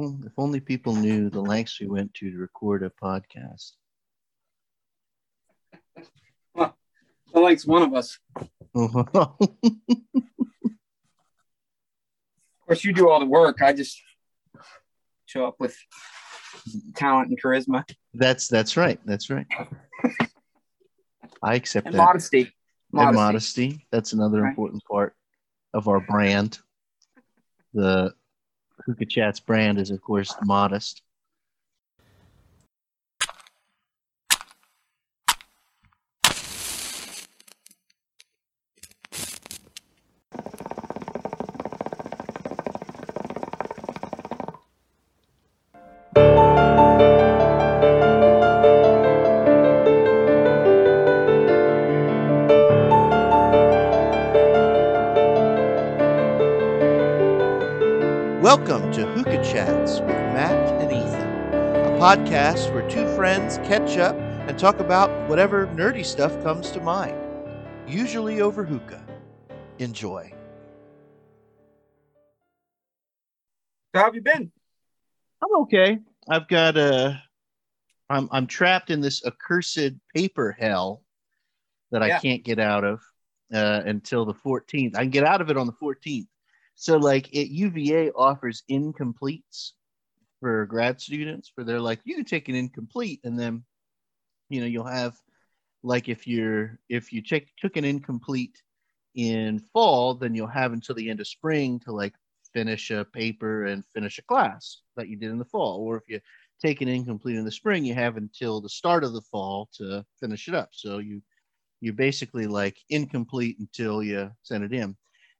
Well, If only people knew the lengths we went to to record a podcast. Well, likes one of us. Of course, you do all the work. I just show up with talent and charisma that's that's right. That's right. I accept and that. modesty. And modesty. That's another Right. important part of our brand. The Hookah Chats brand is, of course, modest. Friends catch up and talk about whatever nerdy stuff comes to mind, usually over hookah. Enjoy. How have you been? I'm okay. I've got a. I'm I'm trapped in this accursed paper hell that I can't get out of uh, until the 14th. I can get out of it on the 14th. So like it UVA offers incompletes for grad students, where they're like, you can take an incomplete, and then you know you'll have like if you're if you take took an incomplete in fall, then you'll have until the end of spring to like finish a paper and finish a class that you did in the fall. Or if you take an incomplete in the spring, you have until the start of the fall to finish it up. So you you basically like incomplete until you send it in.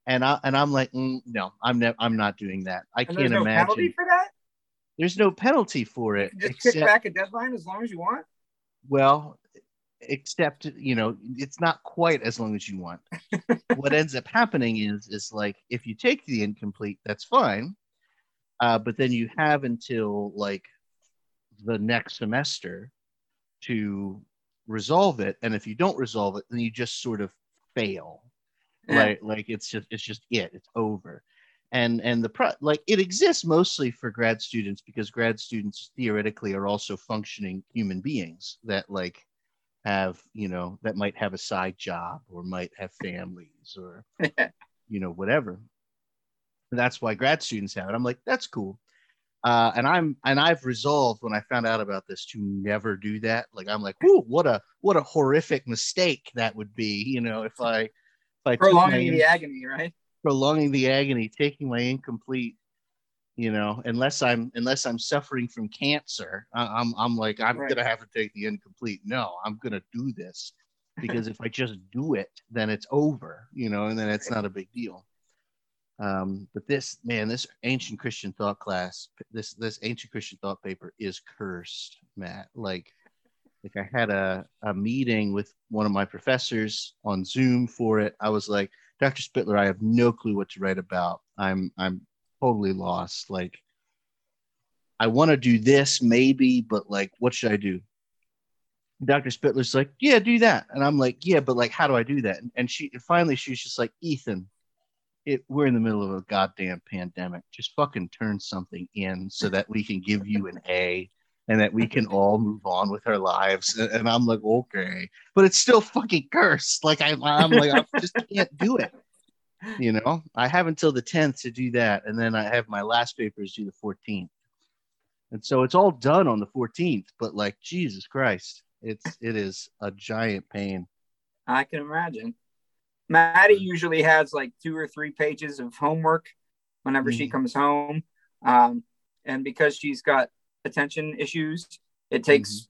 And I and I'm like, mm, no, I'm ne- I'm not doing that. I And can't no imagine. for that. There's no penalty for it. You just except- kick back a deadline as long as you want. well, except you know, it's not quite as long as you want. what ends up happening is is like if you take the incomplete, that's fine. Uh, but then you have until like the next semester to resolve it. And if you don't resolve it, then you just sort of fail. Yeah. Like like it's just it's just it. It's over. And and the pro like it exists mostly for grad students because grad students theoretically are also functioning human beings that like have you know that might have a side job or might have families or you know whatever. And that's why grad students have it. I'm like that's cool. Uh, and i'm and i've resolved when i found out about this to never do that. Like i'm like Whew, what a what a horrific mistake that would be you know if i if i Prolonging the agony, right? Prolonging the agony, taking my incomplete, you know, unless I'm unless I'm suffering from cancer, I, I'm I'm like I'm Right. gonna have to take the incomplete. No, I'm gonna do this because if I just do it, then it's over, you know, and then it's not a big deal. Um, but this man, this ancient Christian thought class, this this ancient Christian thought paper is cursed, Matt. Like, like I had a a meeting with one of my professors on Zoom for it. I was like. Dr. Spittler, I have no clue what to write about. I'm I'm totally lost. Like I want to do this maybe, but like what should I do? Dr. Spittler's like, "Yeah, do that." And I'm like, "Yeah, but like how do I do that?" And, she and finally she's just like, "Ethan, it we're in the middle of a goddamn pandemic. Just fucking turn something in so that we can give you an A and that we can all move on with our lives." And, and I'm like, "Okay." But it's still fucking cursed. Like I, I'm like, I just can't do it you know i have until the 10th to do that and then i have my last papers due the 14th and so it's all done on the 14th but like jesus christ it's it is a giant pain I can imagine. Maddie usually has like two or three pages of homework whenever she Mhm. comes home. Um, and because she's got attention issues, it takes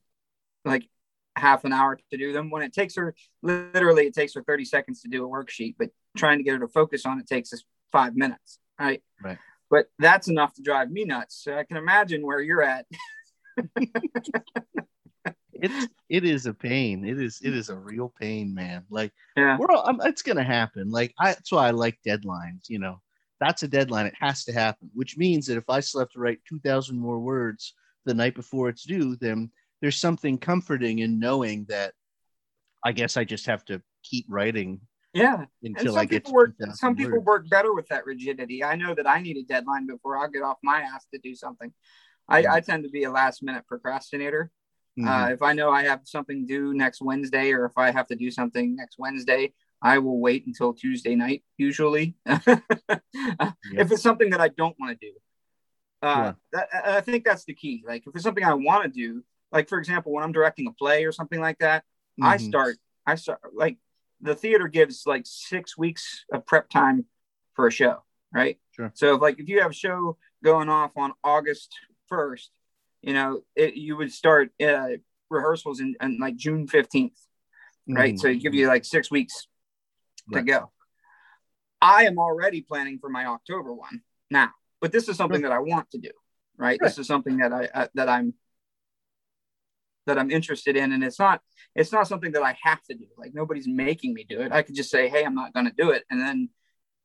like half an hour to do them. When it takes her literally, it takes her 30 seconds to do a worksheet, but trying to get her to focus on it takes us five minutes. Right. Right. But that's enough to drive me nuts. So I can imagine where you're at. it's it is a pain it is it is a real pain man like Yeah. we're all, um, it's gonna happen like I, that's why i like deadlines you know that's a deadline it has to happen which means that if i still have to write 2000 more words the night before it's due then there's something comforting in knowing that i guess i just have to keep writing Yeah. until I get work some people words. work better with that rigidity. I know that I need a deadline before I'll get off my ass to do something. I, Yeah. I tend to be a last minute procrastinator. Mhm. Uh, if I know I have something due next Wednesday, or if I have to do something next Wednesday, I will wait until Tuesday night. Usually, if it's something that I don't want to do, uh, Sure. that, I I think that's the key. Like if it's something I want to do, like for example, when I'm directing a play or something like that, I Mhm. start. I start like the theater gives like six weeks of prep time for a show, right? Sure. So if like if you have a show going off on August first, you know, it, you would start uh, rehearsals in, in like June fifteenth, right? Mhm. So it give you like six weeks to go. I am already planning for my October one now, but this is something that I want to do, right? This is something that I uh, that I'm that I'm interested in, and it's not it's not something that I have to do. Like nobody's making me do it. I could just say, hey, I'm not going to do it, and then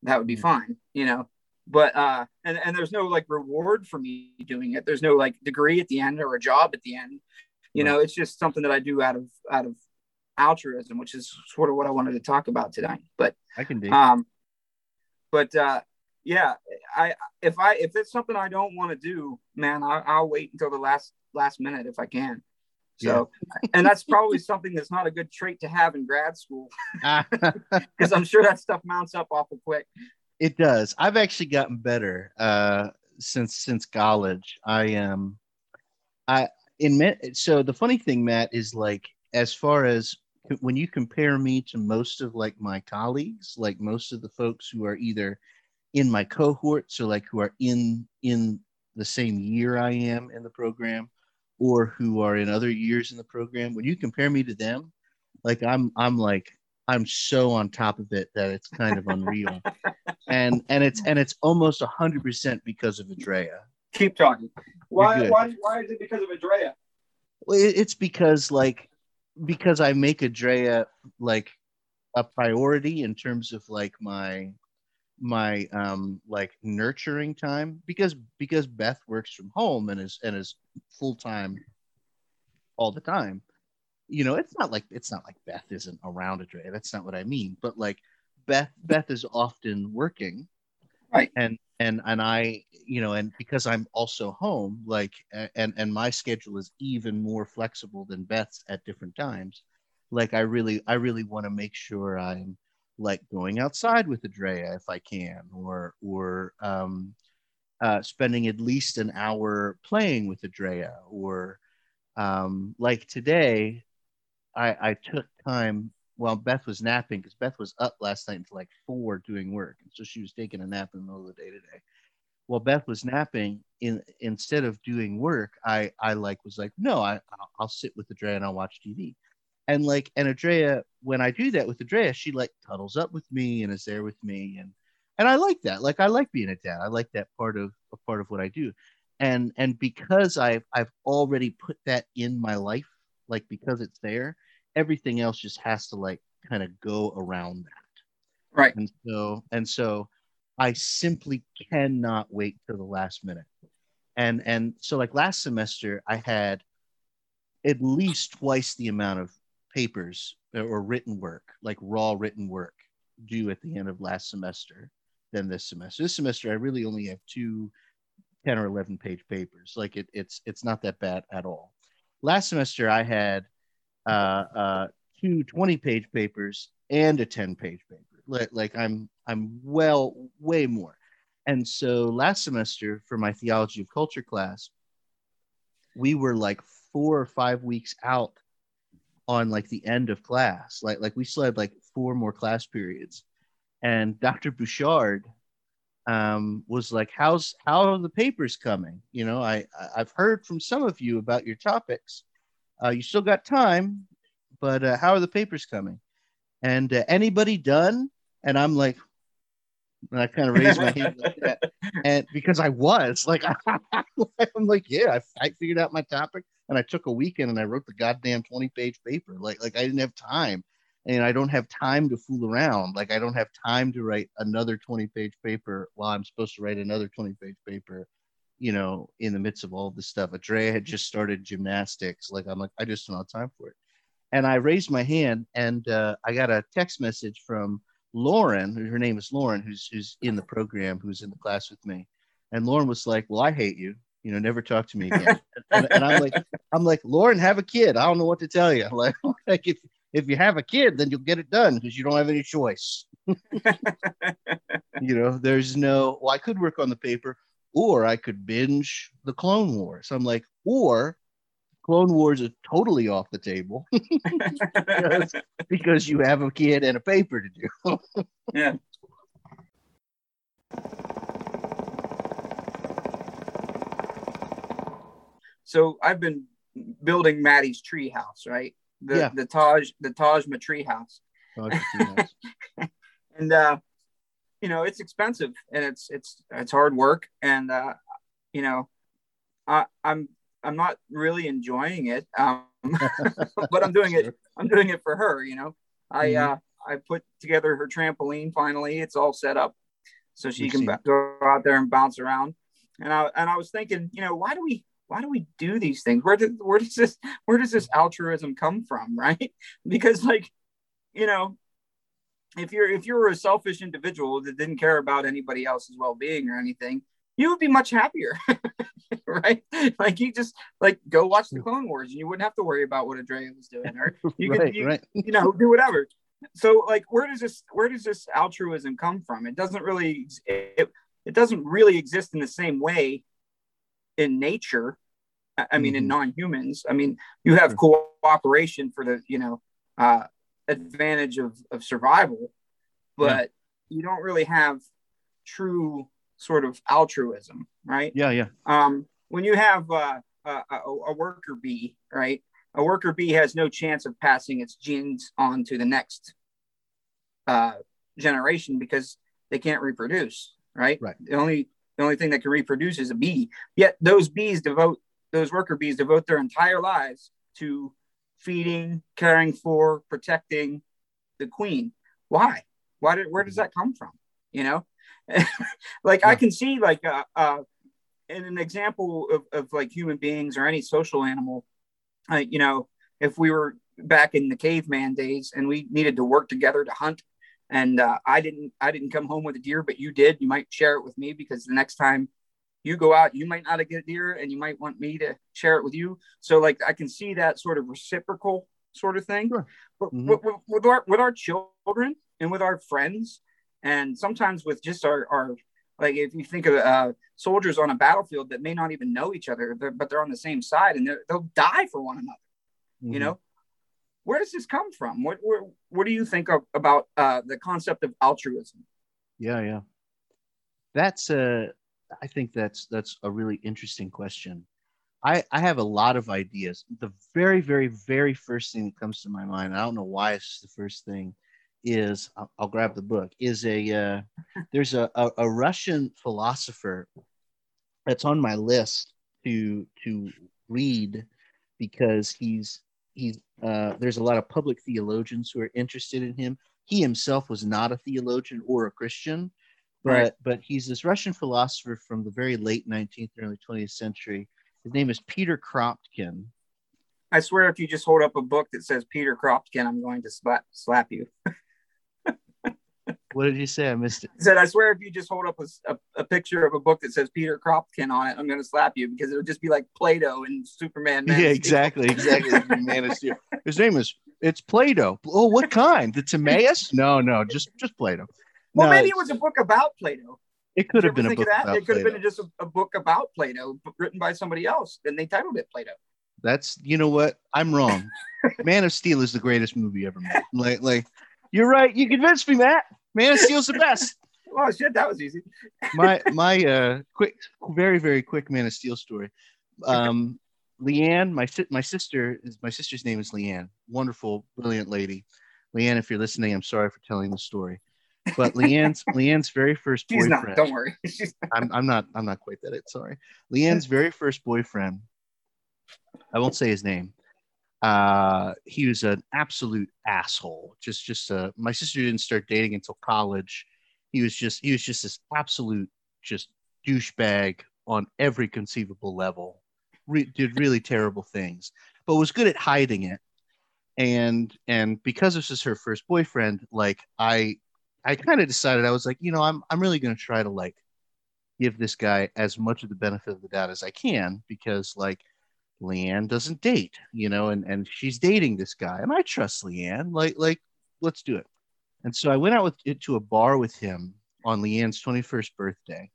that would be Mm. fine, you know. But uh, and and there's no like reward for me doing it. There's no like degree at the end or a job at the end. You Right. know, it's just something that I do out of out of altruism, which is sort of what I wanted to talk about tonight. But I can do. um, but uh, yeah, I if I if it's something I don't want to do, man, I, I'll wait until the last last minute if I can. So, and that's probably something that's not a good trait to have in grad school because I'm sure that stuff mounts up awful quick. it does. I've actually gotten better uh, since since college. I am. Um, I in so the funny thing, Matt, is like as far as when you compare me to most of like my colleagues, like most of the folks who are either in my cohorts or like who are in in the same year I am in the program, or who are in other years in the program, when you compare me to them, like I'm I'm like I'm so on top of it that it's kind of unreal. and and it's and it's almost hundred percent because of Adrea. Keep talking. Why, why, why is it because of Adrea? Well, it- it's because like because I make Adrea like a priority in terms of like my my um like nurturing time because because Beth works from home and is and is full time all the time. You know, it's not like it's not like Beth isn't around Adrea. That's not what I mean. But like Beth Beth is often working Right. and and and i you know and because i'm also home like and and my schedule is even more flexible than beth's at different times like i really i really want to make sure i'm like going outside with Adrea if i can or or um uh spending at least an hour playing with Adrea or um like today i i took time while Beth was napping, because Beth was up last night until like four doing work, and so she was taking a nap in the middle of the day today. While Beth was napping, in instead of doing work, I I like was like, no, I I'll, I'll sit with Adrea and I'll watch TV, and like and Adrea, when I do that with Adrea, she like cuddles up with me and is there with me, and and I like that. Like I like being a dad. I like that part of a part of what I do, and and because I've I've already put that in my life, like because it's there everything else just has to like kind of go around that. Right. And so and so I simply cannot wait till the last minute. And and so like last semester I had at least twice the amount of papers or written work, like raw written work due at the end of last semester than this semester. This semester I really only have two 10 or 11 page papers. Like it, it's it's not that bad at all. Last semester I had uh, uh, two 20 page papers and a 10 page paper. Like, like I'm I'm well way more. And so last semester for my theology of culture class, we were like four or five weeks out on like the end of class. Like like we still had like four more class periods. And Dr. Bouchard um, was like, "How's how are the papers coming? You know, I I've heard from some of you about your topics. Uh, you still got time, but uh, how are the papers coming? And uh, anybody done?" And I'm like, and I kind of raised my hand like that, and because I was like, I'm like, yeah, I, I figured out my topic, and I took a weekend and I wrote the goddamn 20 page paper. Like like I didn't have time and I don't have time to fool around. Like I don't have time to write another 20 page paper while I'm supposed to write another 20 page paper, you know, in the midst of all this stuff. Adrea had just started gymnastics. Like I'm like, I just don't have time for it. And I raised my hand and uh, I got a text message from Lauren, her name is Lauren, who's who's in the program, who's in the class with me, and Lauren was like, "Well, I hate you. You know, never talk to me again." and, and, I'm like, "I'm like, Lauren, have a kid. I don't know what to tell you. Like, like if if you have a kid, then you'll get it done because you don't have any choice. you know, there's no. Well, I could work on the paper, or I could binge the Clone Wars. I'm like, or Clone Wars is totally off the table because, because you have a kid and a paper to do. yeah. So I've been building Maddie's tree house, right? The Yeah. the Taj the Tajma tree house. Oh, I can see that. and uh you know it's expensive and it's it's it's hard work and uh you know I I'm I'm not really enjoying it um but I'm doing it I'm doing it for her you know I Mhm. uh I put together her trampoline finally it's all set up so she We've can go out there and bounce around and I and I was thinking you know why do we why do we do these things? Where did where does this where does this altruism come from right? Because like you know if you're if you're a selfish individual that didn't care about anybody else's well-being or anything you would be much happier right? Like you just like go watch the hmm. clone wars and you wouldn't have to worry about what Andrea was doing or you right, could you, right. you know do whatever. So like where does this where does this altruism come from? It doesn't really it, it doesn't really exist in the same way in nature i, mean in Mhm. non-humans i mean you have cooperation for the you know uh advantage of of survival but you don't really have true sort of altruism right Yeah, yeah. um, when you have uh, a, a, a worker bee, right? A worker bee has no chance of passing its genes on to the next uh, generation because they can't reproduce, right? Right. The only the only thing that can reproduce is a bee. Yet those bees devote those worker bees devote their entire lives to feeding, caring for, protecting the queen. Why? Why did where does that come from? You know, like I can see like uh, uh in an example of, of like human beings or any social animal, uh, you know, if we were back in the caveman days and we needed to work together to hunt, and uh, I didn't, I didn't come home with a deer, but you did, you might share it with me because the next time you go out, you might not get a deer, and you might want me to share it with you. So like I can see that sort of reciprocal sort of thing. Sure. But Mhm. with, with, our with our children and with our friends, and sometimes with just our our like if you think of uh, soldiers on a battlefield that may not even know each other, they're, but they're on the same side and they'll die for one another. You Mhm. know, where does this come from? What where, what do you think of, about uh, the concept of altruism? Yeah, yeah. That's uh I think that's that's a really interesting question. I I have a lot of ideas. The very very very first thing that comes to my mind, I don't know why it's the first thing, is I'll, I'll grab the book. Is a uh, there's a, a a Russian philosopher that's on my list to to read because he's he's uh, there's a lot of public theologians who are interested in him. He himself was not a theologian or a Christian, but Right. but he's this Russian philosopher from the very late 19th, early 20th century. His name is Peter Kropotkin. I swear, if you just hold up a book that says Peter Kropotkin, I'm going to slap slap you. What did you say? I missed it. I said, I swear, if you just hold up a, a, a picture of a book that says Peter Kropotkin on it, I'm going to slap you because it would just be like Plato and Superman. Man yeah, exactly, exactly. Man of Steel. His name is it's Plato. Oh, what kind? The Timaeus? No, no, just just Plato. Well, No, maybe it was a book about Plato. It could have been a book about It could have been just a, a book about Plato, written by somebody else, and they titled it Plato. That's you know what? I'm wrong. Man of Steel is the greatest movie ever made. Like, like you're right. You convinced me, Matt. Man of Steel's the best. Oh shit, that was easy. My my uh quick, very very quick Man of Steel story. Um, Leanne, my si- my sister is my sister's name is Leanne. Wonderful, brilliant lady. Leanne, if you're listening, I'm sorry for telling the story. But Leanne's Leanne's very first She's not. Don't worry. I'm, I'm not I'm not quite that it. Sorry. Leanne's very first boyfriend. I won't say his name. Uh, he was an absolute asshole. Just just uh, my sister didn't start dating until college. He was just he was just this absolute just douchebag on every conceivable level. Re- did really terrible things, but was good at hiding it. And and because this is her first boyfriend, like I I kind of decided I was like, you know, I'm I'm really to try to like give this guy as much of the benefit of the doubt as I can because like Leanne doesn't date, you know, and and she's dating this guy, and I trust Leanne. Like like let's do it. And so I went out with it to a bar with him on Leanne's 21st birthday,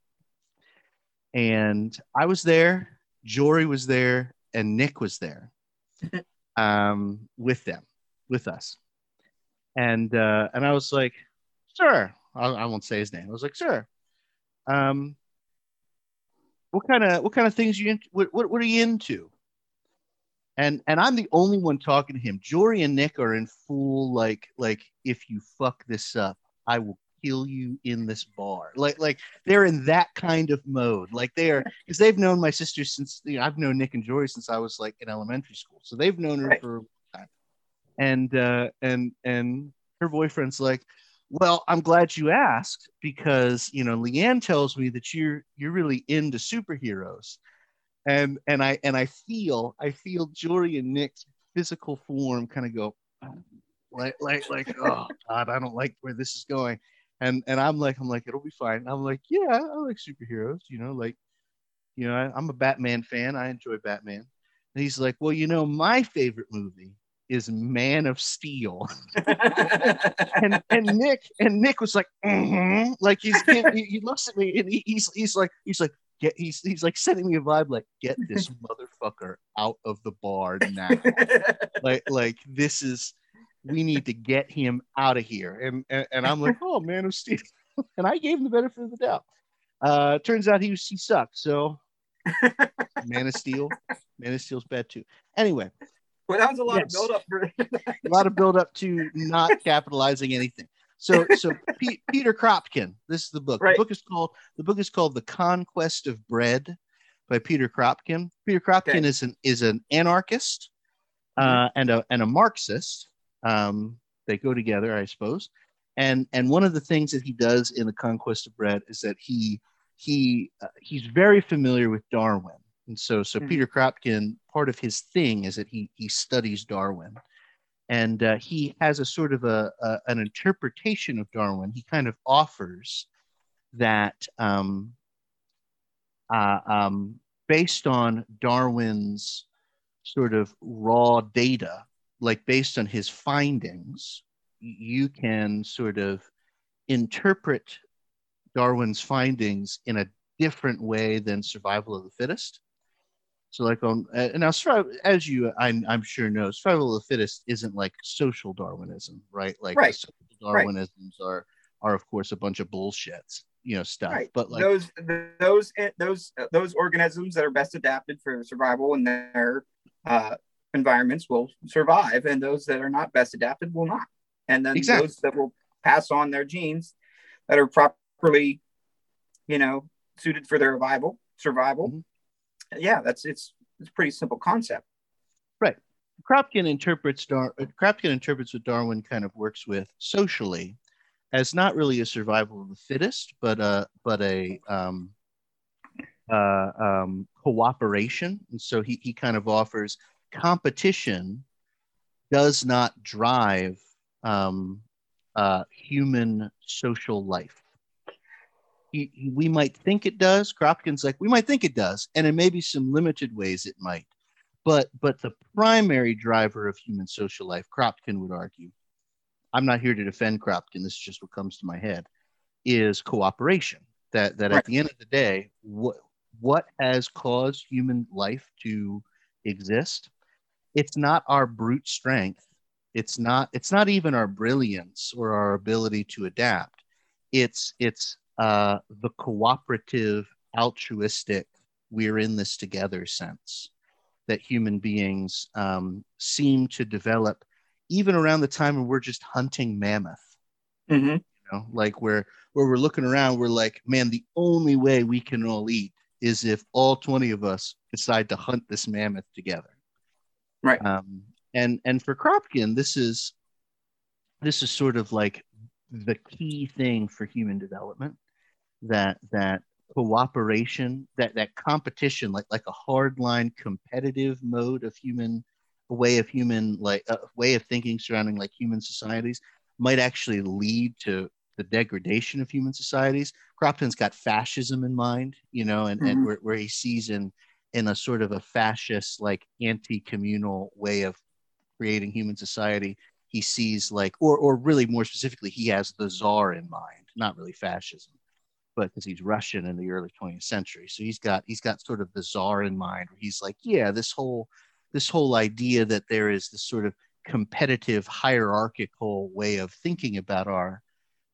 and I was there. Jory was there, and Nick was there, um, with them, with us, and uh, and I was like, "Sir," I, I won't say his name. I was like, "Sir, um, what kind of what kind of things you what, what what are you into and and i'm the only one talking to him. Jory and nick are in full like like if you fuck this up i will kill you in this bar. Like like they're in that kind of mode. Like they are because they've known my sister since you know i've known nick and jory since i was like in elementary school. So they've known her right. for a time. And uh and and her boyfriend's like well, I'm glad you asked because you know Leanne tells me that you're you're really into superheroes, and and I and I feel I feel Jory and Nick's physical form kind of go like like like oh God I don't like where this is going, and and I'm like I'm like it'll be fine. I'm like yeah I like superheroes you know like you know I, I'm a Batman fan I enjoy Batman. And he's like well you know my favorite movie is Man of Steel. and and Nick and Nick was like, mm-hmm. like he's he, he, looks at me and he, he's he's like he's like get he's he's like sending me a vibe like get this motherfucker out of the bar now. like like this is we need to get him out of here. And, and and I'm like, oh Man of Steel. and I gave him the benefit of the doubt. Uh turns out he was he sucked. So Man of Steel, Man of Steel's bad too. Anyway, well, that was a lot yes. of build up for a lot of build up to not capitalizing anything. So, so P- Peter Kropotkin. This is the book. Right. The book is called the book is called The Conquest of Bread by Peter Kropotkin. Peter Kropotkin okay. is an is an anarchist uh, mm-hmm. and a and a Marxist. Um, they go together, I suppose. And and one of the things that he does in The Conquest of Bread is that he he uh, he's very familiar with Darwin and so, so mm-hmm. Peter Kropotkin, part of his thing is that he he studies Darwin, and uh, he has a sort of a, a, an interpretation of Darwin. He kind of offers that um, uh, um, based on Darwin's sort of raw data, like based on his findings, you can sort of interpret Darwin's findings in a different way than survival of the fittest. So like on uh, now, survival as you I'm, I'm sure know, survival of the fittest isn't like social Darwinism, right? Like right. social Darwinisms right. are are of course a bunch of bullshits, you know, stuff. Right. But like those those eh, those uh, those organisms that are best adapted for survival in their uh, environments will survive, and those that are not best adapted will not. And then exactly. those that will pass on their genes that are properly, you know, suited for their survival survival. Mm-hmm yeah, that's it's it's a pretty simple concept. Right. Kropotkin interprets Dar- Kropotkin interprets what Darwin kind of works with socially as not really a survival of the fittest, but a but a um, uh, um, cooperation. And so he he kind of offers competition does not drive um, uh, human social life we might think it does. Kropotkin's like, we might think it does, and in maybe some limited ways it might. But but the primary driver of human social life, Kropotkin would argue, I'm not here to defend Kropotkin. This is just what comes to my head, is cooperation. That that right. at the end of the day, what what has caused human life to exist? It's not our brute strength. It's not it's not even our brilliance or our ability to adapt. It's it's uh, the cooperative, altruistic, we're in this together sense that human beings um, seem to develop even around the time when we're just hunting mammoth. Mm-hmm. You know, like where where we're looking around, we're like, man, the only way we can all eat is if all 20 of us decide to hunt this mammoth together. Right. Um, and and for Kropotkin, this is this is sort of like the key thing for human development that that cooperation, that that competition, like like a hardline competitive mode of human, a way of human like a way of thinking surrounding like human societies, might actually lead to the degradation of human societies. Kropotkin's got fascism in mind, you know, and, mm-hmm. and where, where he sees in in a sort of a fascist, like anti-communal way of creating human society, he sees like, or or really more specifically, he has the czar in mind, not really fascism, but because he's Russian in the early 20th century. So he's got he's got sort of the czar in mind, where he's like, yeah, this whole this whole idea that there is this sort of competitive hierarchical way of thinking about our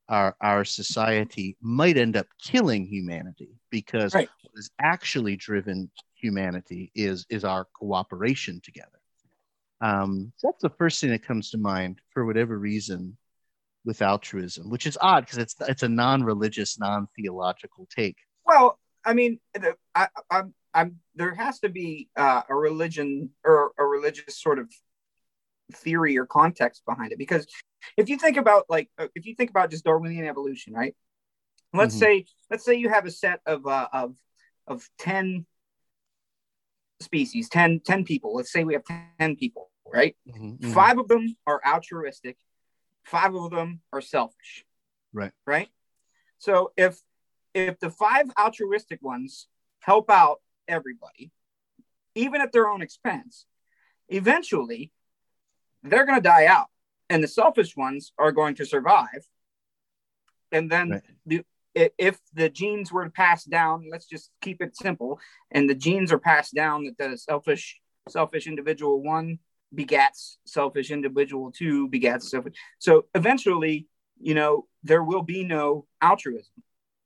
our, our society might end up killing humanity because right. what has actually driven humanity is is our cooperation together. Um, so that's the first thing that comes to mind for whatever reason with altruism, which is odd because it's it's a non-religious, non-theological take. Well, I mean, I, I'm, I'm there has to be uh, a religion or a religious sort of theory or context behind it because if you think about like uh, if you think about just darwinian evolution right let's mm-hmm. say let's say you have a set of uh, of of 10 species 10 10 people let's say we have 10 people right mm-hmm. mm-hmm. five of them are altruistic five of them are selfish. Right. Right? So if if the five altruistic ones help out everybody even at their own expense eventually they're going to die out and the selfish ones are going to survive. And then right. the, if the genes were to pass down let's just keep it simple and the genes are passed down that the selfish selfish individual one begats selfish individual two begats selfish so eventually you know there will be no altruism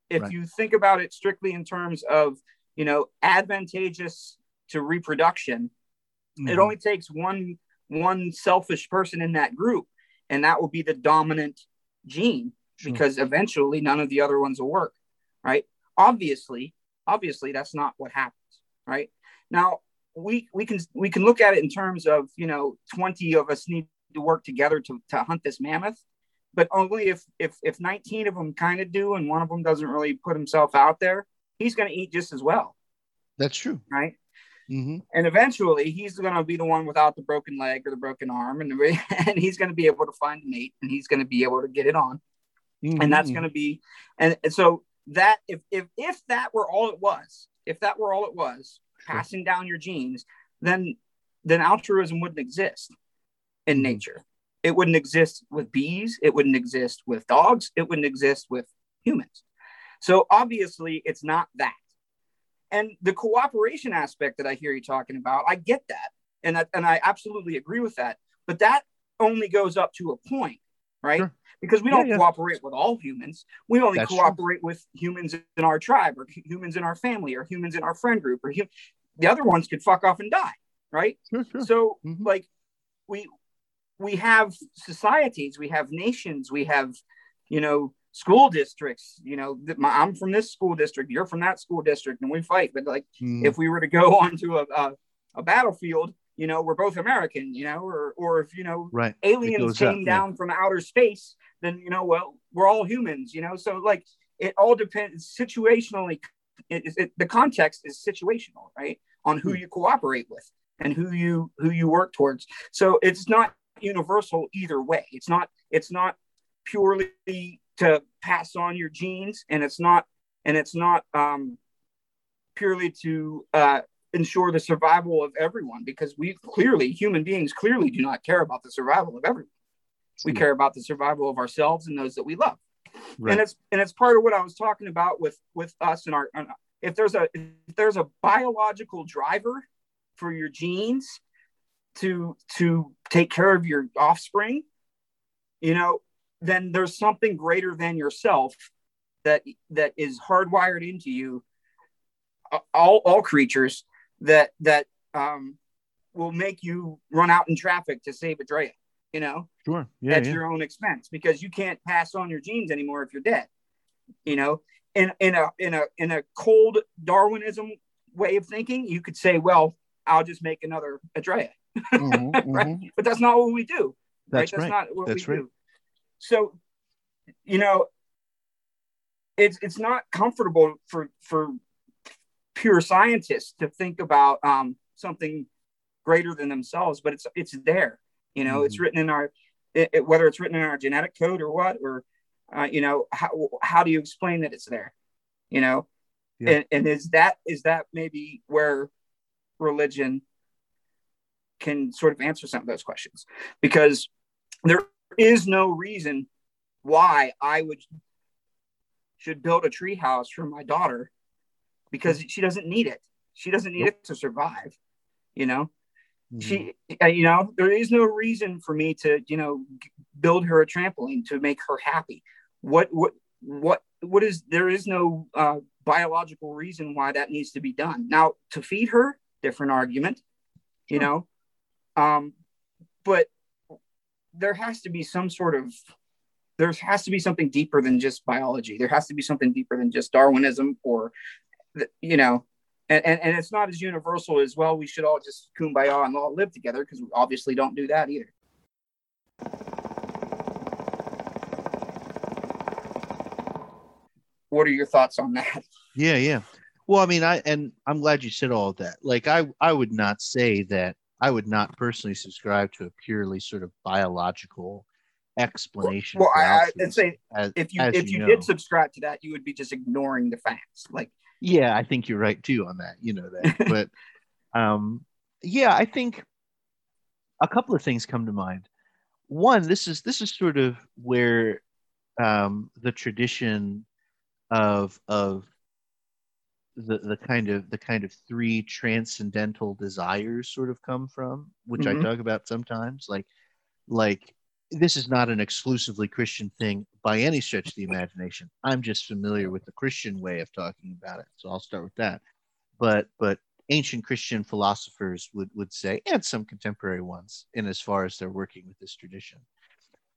if right. you think about it strictly in terms of you know advantageous to reproduction mm-hmm. it only takes one one selfish person in that group, and that will be the dominant gene sure. because eventually none of the other ones will work, right? Obviously, obviously that's not what happens, right? Now we we can we can look at it in terms of you know 20 of us need to work together to, to hunt this mammoth but only if if if 19 of them kind of do and one of them doesn't really put himself out there he's going to eat just as well that's true right Mm-hmm. And eventually, he's going to be the one without the broken leg or the broken arm, and, and he's going to be able to find a mate, and he's going to be able to get it on, mm-hmm. and that's going to be, and, so that if if if that were all it was, if that were all it was. Passing down your genes, then then altruism wouldn't exist in mm-hmm. nature. It wouldn't exist with bees. It wouldn't exist with dogs. It wouldn't exist with humans. So obviously, it's not that. And the cooperation aspect that I hear you talking about, I get that. And, that, and I absolutely agree with that. But that only goes up to a point, right? Sure. Because we don't yeah, yeah. cooperate with all humans. We only That's cooperate true. with humans in our tribe or humans in our family or humans in our friend group or hum- the other ones could fuck off and die, right? Sure, sure. So mm-hmm. like we we have societies, we have nations, we have, you know, school districts you know my, i'm from this school district you're from that school district and we fight but like mm. if we were to go onto a, a, a, battlefield you know we're both american you know or or if you know right. aliens came up, down yeah. from outer space then you know well we're all humans you know so like it all depends situationally it, it, the context is situational right on who mm. you cooperate with and who you who you work towards so it's not universal either way it's not it's not purely to pass on your genes and it's not and it's not um, purely to uh, ensure the survival of everyone because we clearly human beings clearly do not care about the survival of everyone. We care about the survival of ourselves and those that we love. Right. and it's and it's part of what i was talking about with with us and our if there's a if there's a biological driver for your genes to to take care of your offspring you know then there's something greater than yourself that that is hardwired into you all, all creatures that that um, will make you run out in traffic to save Adrea, you know sure yeah, at yeah. your own expense because you can't pass on your genes anymore if you're dead you know in in a in a in a cold darwinism way of thinking you could say well i'll just make another Adrea. Mm-hmm, right mm-hmm. but that's not what we do that's right that's right. not what that's we right. do so you know it's it's not comfortable for for pure scientists to think about um, something greater than themselves but it's it's there you know mm-hmm. it's written in our it, it, whether it's written in our genetic code or what or Uh, you know, how how do you explain that it's there? You know, Yeah. and, and is that is that maybe where religion can sort of answer some of those questions? Because there is no reason why I would should build a tree house for my daughter because she doesn't need it. She doesn't need it to survive. You know, Mhm. she uh, you know there is no reason for me to you know build her a trampoline to make her happy what what what what is there is no uh, biological reason why that needs to be done now to feed her different argument you know um but there has to be some sort of there has to be something deeper than just biology there has to be something deeper than just darwinism or you know and, and, and it's not as universal as well we should all just kumbaya and all live together because we obviously don't do that either what are your thoughts on that Yeah, yeah. Well, I mean, I and I'm glad you said all of that. Like, I I would not say that I would not personally subscribe to a purely sort of biological explanation. well i i'd say as- if you if you, know. did subscribe to that you would be just ignoring the facts like yeah, I think you're right too on that. You know that, but um, yeah, I think a couple of things come to mind. One, this is this is sort of where um, the tradition of of the the kind of the kind of three transcendental desires sort of come from, which Mhm. I talk about sometimes. Like like this is not an exclusively Christian thing by any stretch of the imagination. I'm just familiar with the Christian way of talking about it, so I'll start with that. But but ancient Christian philosophers would would say, and some contemporary ones, in as far as they're working with this tradition,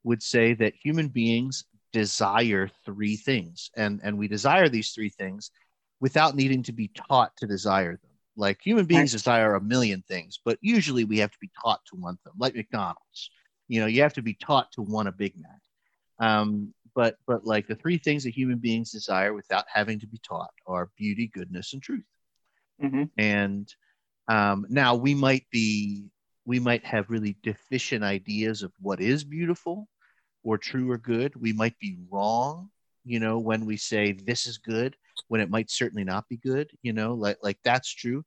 would say that human beings desire three things, and and we desire these three things without needing to be taught to desire them. Like human beings desire a million things, but usually we have to be taught to want them, like McDonald's. You know, you have to be taught to want a Big Mac. Um, but but like the three things that human beings desire without having to be taught are beauty, goodness, and truth. Mhm. And um, now we might be we might have really deficient ideas of what is beautiful or true or good. We might be wrong, you know, when we say this is good, when it might certainly not be good, you know, like like that's true.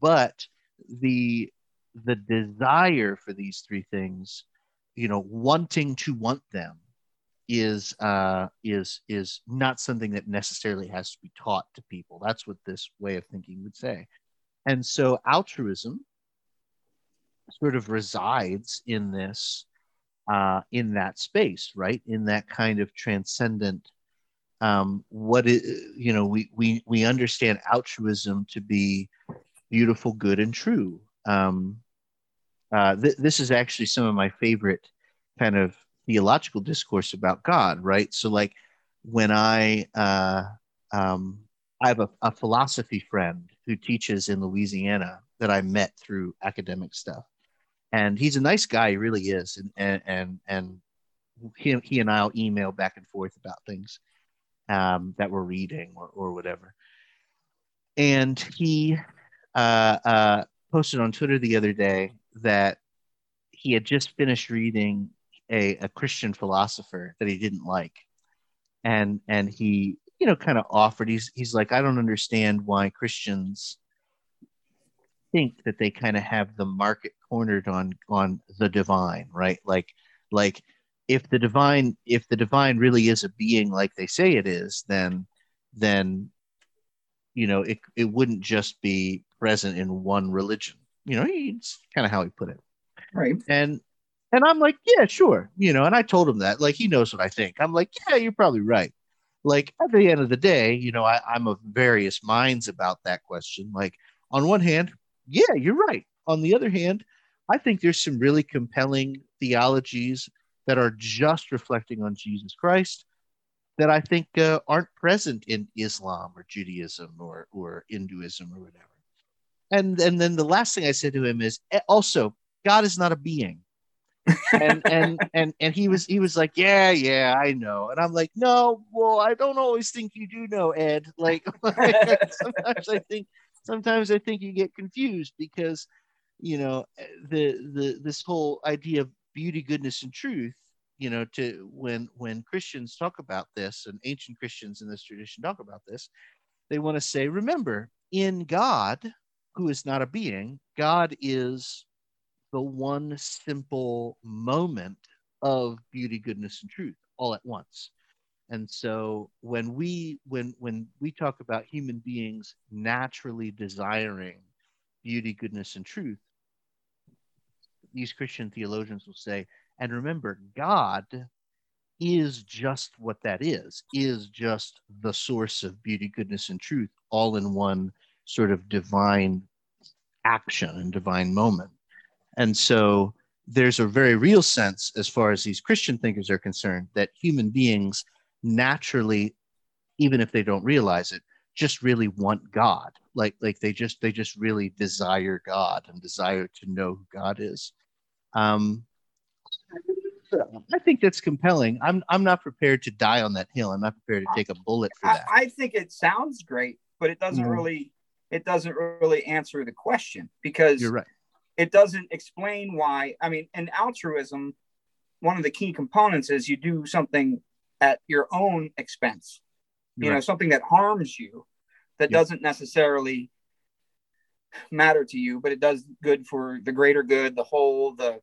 But the the desire for these three things, you know, wanting to want them is uh is is not something that necessarily has to be taught to people. That's what this way of thinking would say. And so altruism sort of resides in this uh, in that space, right? In that kind of transcendent. Um, what is you know we we we understand altruism to be beautiful, good, and true. Um, uh, th- this is actually some of my favorite kind of theological discourse about God, right? So like when I uh, um, I have a, a philosophy friend who teaches in Louisiana that I met through academic stuff. And he's a nice guy he really is. And and and, and he, he and i'll email back and forth about things um, that we're reading or, or whatever. And he uh, uh, posted on twitter the other day that he had just finished reading a, a christian philosopher that he didn't like. And and he you know kind of offered he's he's like i don't understand why christians think that they kind of have the market cornered on on the divine right? Like like if the divine if the divine really is a being like they say it is then then you know it, it wouldn't just be present in one religion you know it's kind of how he put it. Right. And and i'm like yeah sure you know and i told him that like he knows what i think. I'm like yeah you're probably right. Like at the end of the day you know I, i'm of various minds about that question. Like on one hand yeah you're right. On the other hand i think there's some really compelling theologies that are just reflecting on jesus christ that i think uh, aren't present in islam or judaism or or hinduism or whatever and and then the last thing i said to him is "Eh, also god is not a being. And and and and he was he was like yeah yeah i know. And i'm like no well i don't always think you do know ed. Like sometimes i think sometimes i think you get confused because you know the the this whole idea of beauty goodness and truth you know to when when christians talk about this and ancient christians in this tradition talk about this they want to say remember in god who is not a being god is the one simple moment of beauty goodness and truth all at once. And so when we when when we talk about human beings naturally desiring beauty goodness and truth these christian theologians will say and remember, God is just what that is, is just the source of beauty, goodness, and truth, all in one sort of divine action and divine moment. And so there's a very real sense, as far as these Christian thinkers are concerned, that human beings naturally, even if they don't realize it, just really want God. Like like they just they just really desire God and desire to know who God is. Um, I think that's compelling. I'm I'm not prepared to die on that hill. I'm not prepared to take a bullet for that. I, I think it sounds great, but it doesn't mm. really it doesn't really answer the question because you're right. It doesn't explain why. I mean, in altruism, one of the key components is you do something at your own expense. You're you know, something that harms you that doesn't necessarily matter to you, but it does good for the greater good, the whole, the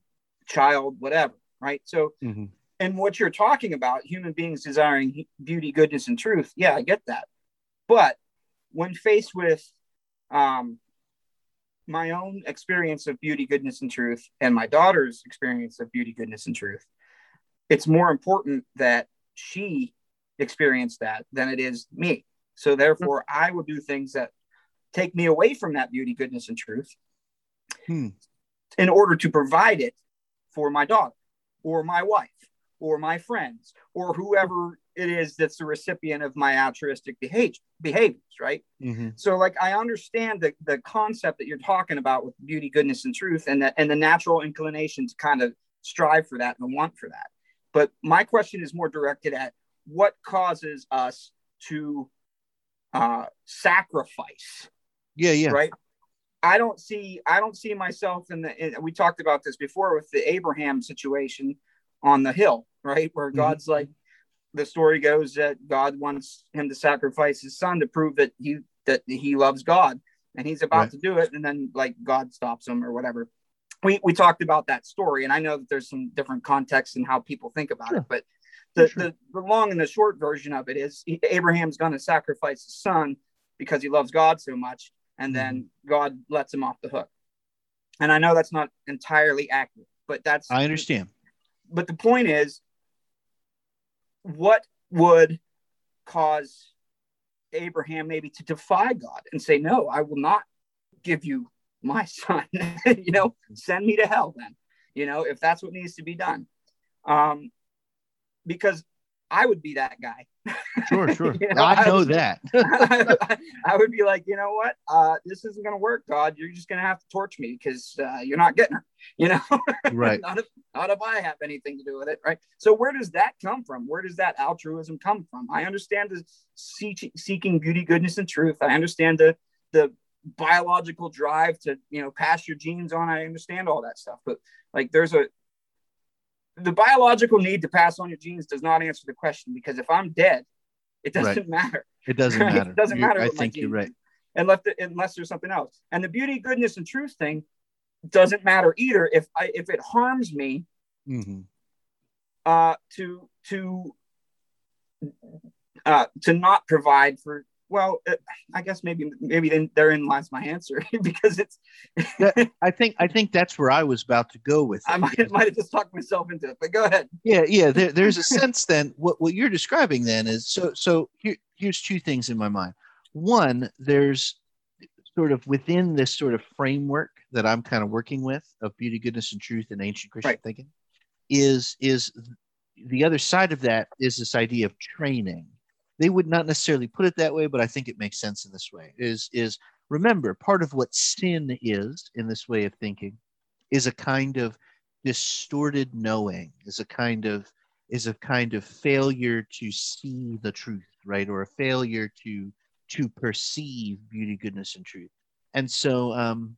child, whatever right? So, mm-hmm. and what you're talking about, human beings desiring beauty, goodness, and truth, yeah, I get that. But when faced with um, my own experience of beauty, goodness, and truth, and my daughter's experience of beauty, goodness, and truth, it's more important that she experience that than it is me. So therefore, mm-hmm. I will do things that take me away from that beauty, goodness, and truth hmm. in order to provide it for my daughter or my wife or my friends or whoever it is that's the recipient of my altruistic behavior, behaviors, right? Mm-hmm. So, like, I understand the, the concept that you're talking about with beauty, goodness, and truth, and the, and the natural inclination to kind of strive for that and want for that. But my question is more directed at what causes us to uh, sacrifice. Yeah, yeah. Right. I don't see I don't see myself in the in, we talked about this before with the Abraham situation on the hill, right? Where mm-hmm. God's like the story goes that God wants him to sacrifice his son to prove that he that he loves God and he's about right. to do it and then like God stops him or whatever. We we talked about that story and I know that there's some different context in how people think about sure. it, but the, sure. the the long and the short version of it is Abraham's going to sacrifice his son because he loves God so much and then mm-hmm. God lets him off the hook. And I know that's not entirely accurate, but that's I understand. But the point is, what would cause Abraham maybe to defy God and say, No, I will not give you my son. you know, send me to hell then, you know, if that's what needs to be done. Um, because I would be that guy. Sure, sure. you know, I know I that. I, would be like, you know what? Uh, this isn't going to work, God. You're just going to have to torch me because uh, you're not getting her. You know, right? not, if, not if I have anything to do with it, right? So where does that come from? Where does that altruism come from? I understand the see- seeking beauty, goodness, and truth. I understand the the biological drive to you know pass your genes on. I understand all that stuff, but like there's a the biological need to pass on your genes does not answer the question because if I'm dead, it doesn't right. matter. It doesn't matter. it doesn't you're, matter. I think you're right. Unless, the, unless there's something else. And the beauty, goodness, and truth thing doesn't matter either if I if it harms me mm-hmm. uh, to to uh, to not provide for well, uh, I guess maybe maybe then therein lies my answer because it's. I think I think that's where I was about to go with. It. I might, might have just talked myself into it, but go ahead. Yeah, yeah. There, there's a sense then. What what you're describing then is so so. Here, here's two things in my mind. One, there's sort of within this sort of framework that I'm kind of working with of beauty, goodness, and truth in ancient Christian right. thinking, is is the other side of that is this idea of training they would not necessarily put it that way, but I think it makes sense in this way. Is is remember part of what sin is in this way of thinking is a kind of distorted knowing, is a kind of is a kind of failure to see the truth, right, or a failure to to perceive beauty, goodness, and truth. And so um,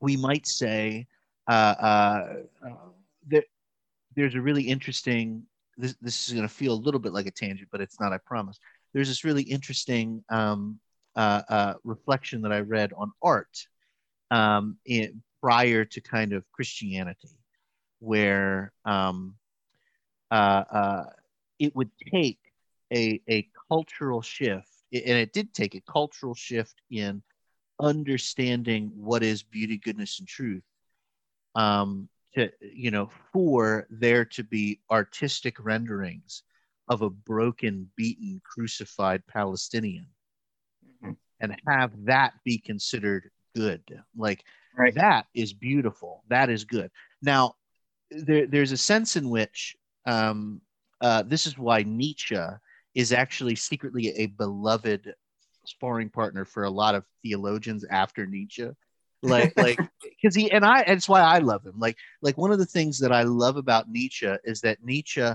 we might say uh, uh, uh, that there's a really interesting. This this is going to feel a little bit like a tangent, but it's not. I promise. There's this really interesting um, uh, uh, reflection that I read on art um, in, prior to kind of Christianity, where um, uh, uh, it would take a, a cultural shift, and it did take a cultural shift in understanding what is beauty, goodness, and truth. Um, to you know, for there to be artistic renderings of a broken, beaten, crucified Palestinian, mm-hmm. and have that be considered good. Like right. that is beautiful. That is good. Now, there, there's a sense in which um, uh, this is why Nietzsche is actually secretly a beloved sparring partner for a lot of theologians after Nietzsche. Like, like, because he and I, and it's why I love him. Like, like one of the things that I love about Nietzsche is that Nietzsche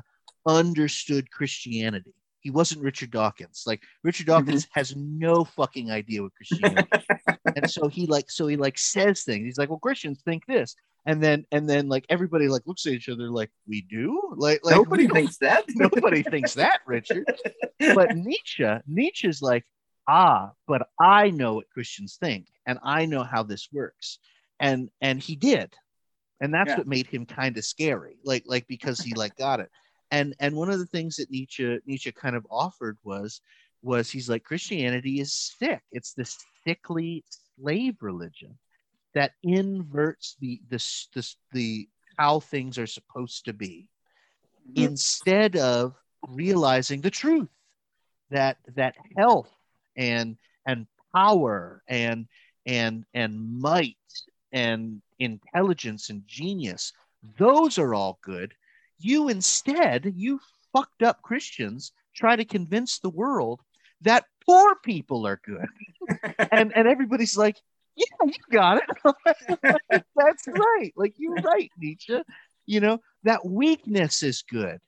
understood Christianity. He wasn't Richard Dawkins. Like Richard Dawkins mm-hmm. has no fucking idea what Christianity. and so he like so he like says things. He's like, well, Christians think this, and then and then like everybody like looks at each other like we do. Like, like nobody thinks that. nobody thinks that, Richard. But Nietzsche, Nietzsche's like, ah, but I know what Christians think, and I know how this works, and and he did, and that's yeah. what made him kind of scary. Like like because he like got it and and one of the things that Nietzsche Nietzsche kind of offered was was he's like Christianity is sick. It's this sickly slave religion that inverts the the the, the how things are supposed to be mm-hmm. instead of realizing the truth that that health and and power and and and might and intelligence and genius those are all good you instead, you fucked up Christians, try to convince the world that poor people are good. and and everybody's like, yeah, you got it. That's right. Like you're right, Nietzsche. You know, that weakness is good.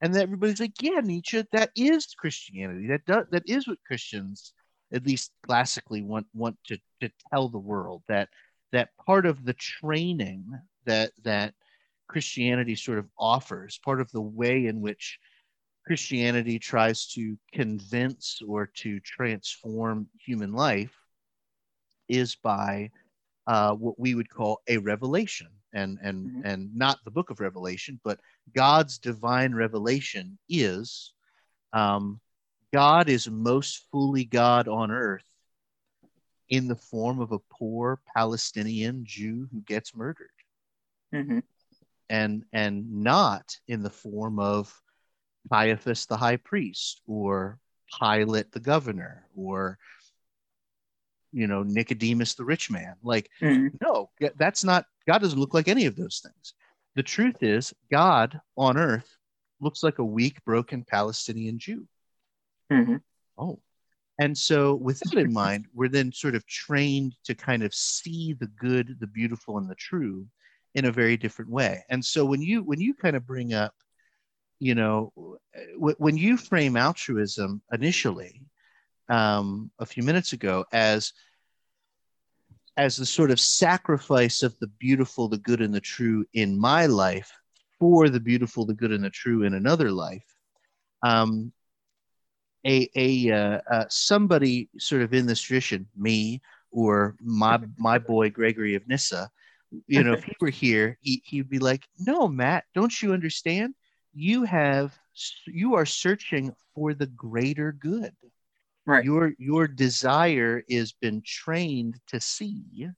And everybody's like, yeah, Nietzsche, that is Christianity. That does, that is what Christians, at least classically, want want to, to tell the world that that part of the training that that Christianity sort of offers, part of the way in which Christianity tries to convince or to transform human life is by uh, what we would call a revelation and and mm-hmm. and not the book of revelation but god's divine revelation is um, god is most fully god on earth in the form of a poor palestinian jew who gets murdered mm-hmm and and not in the form of Caiaphas the high priest or Pilate the governor or you know Nicodemus the rich man like mm-hmm. no that's not God doesn't look like any of those things the truth is God on earth looks like a weak broken Palestinian Jew mm-hmm. oh and so with that in mind we're then sort of trained to kind of see the good the beautiful and the true in a very different way. And so when you when you kind of bring up, you know, w- when you frame altruism initially, um, a few minutes ago as as the sort of sacrifice of the beautiful, the good, and the true in my life for the beautiful, the good, and the true in another life. Um, a a uh, uh, somebody sort of in this tradition, me or my my boy Gregory of Nyssa, you know, if he were here, he, he'd be like, no, Matt, don't you understand? You have, you are searching for the greater good. Right. Your, your desire is been trained to see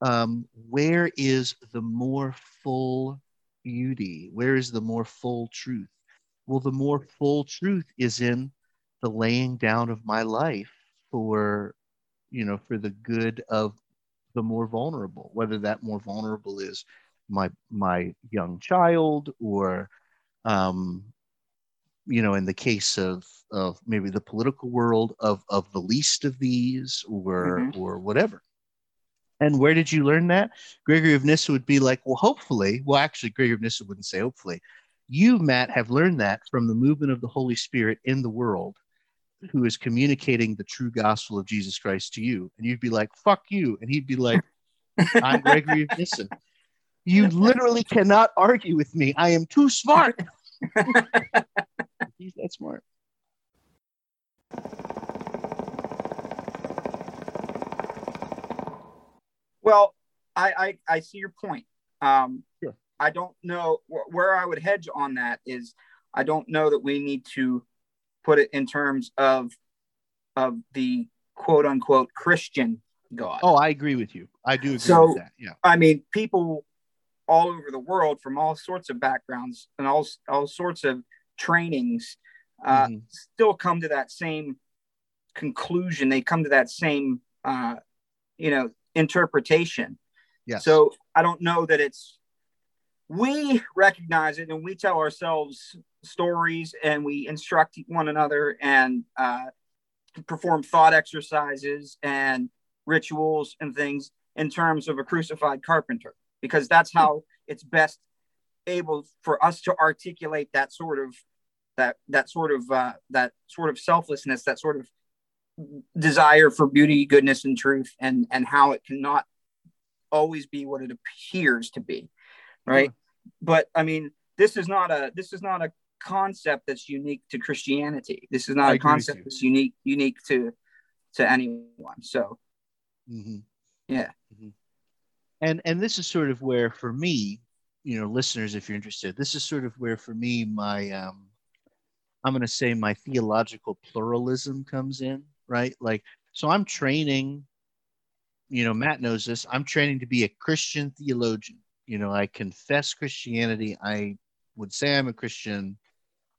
um, where is the more full beauty? Where is the more full truth? Well, the more full truth is in the laying down of my life for, you know, for the good of the more vulnerable, whether that more vulnerable is my my young child or um, you know in the case of of maybe the political world of of the least of these or mm-hmm. or whatever and where did you learn that gregory of nyssa would be like well hopefully well actually gregory of nyssa wouldn't say hopefully you matt have learned that from the movement of the holy spirit in the world who is communicating the true gospel of Jesus Christ to you. And you'd be like, fuck you. And he'd be like, I'm Gregory of Nyssa. You literally cannot argue with me. I am too smart. He's that smart. Well, I, I, I see your point. Um, Sure. I don't know wh- where I would hedge on that is I don't know that we need to put it in terms of of the quote unquote Christian God. Oh, I agree with you. I do agree So- with that. Yeah. I mean, people all over the world from all sorts of backgrounds and all all sorts of trainings uh, Mhm. still come to that same conclusion. They come to that same, uh, you know, interpretation. Yes. So I don't know that it's we recognize it and we tell ourselves stories and we instruct one another and uh, perform thought exercises and rituals and things in terms of a crucified carpenter because that's how it's best able for us to articulate that sort of that that sort of uh, that sort of selflessness that sort of desire for beauty goodness and truth and and how it cannot always be what it appears to be right? But i mean this is not a this is not a concept that's unique to christianity. This is not I a concept that's unique unique to to anyone so. Mhm. yeah. Mhm. And and this is sort of where for me, you know, listeners, if you're interested, this is sort of where for me my um I'm going to say my theological pluralism comes in, right? Like so I'm training you know, Matt knows this. I'm training to be a Christian theologian. You know, I confess Christianity. I would say I'm a Christian.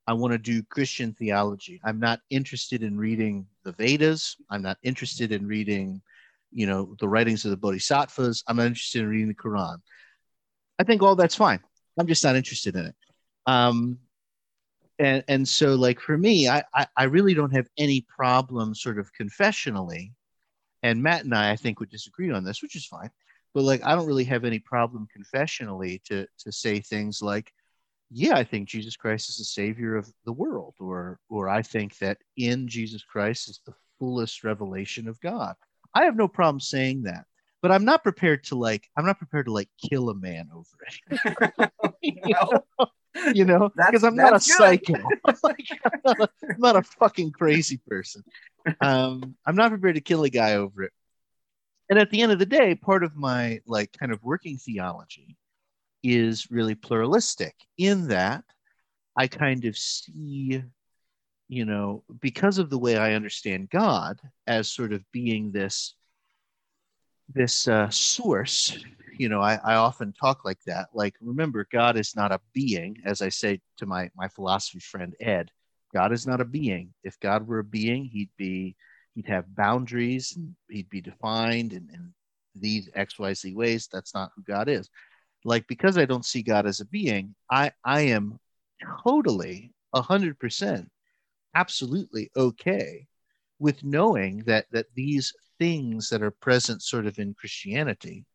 I want to do Christian theology. I'm not interested in reading the Vedas. I'm not interested in reading, you know, the writings of the Bodhisattvas. I'm not interested in reading the Quran. I think all that's fine. I'm just not interested in it. Um, and and so like for me, I, I I really don't have any problem sort of confessionally. And Matt and I, I think, would disagree on this, which is fine. But like, I don't really have any problem confessionally to to say things like, yeah, I think Jesus Christ is the savior of the world, or or I think that in Jesus Christ is the fullest revelation of God. I have no problem saying that, but I'm not prepared to like I'm not prepared to like kill a man over it. you know, you know, because I'm not a good. psycho. like, I'm, not a, I'm not a fucking crazy person. Um, I'm not prepared to kill a guy over it. And at the end of the day, part of my like kind of working theology is really pluralistic in that I kind of see, you know, because of the way I understand God as sort of being this this uh, source you know I, I often talk like that like remember god is not a being as i say to my my philosophy friend ed god is not a being. If god were a being he'd be he'd have boundaries and he'd be defined in, in these xyz ways. That's not who god is. Like because i don't see god as a being i i am totally 100% absolutely okay with knowing that that these things that are present sort of in christianity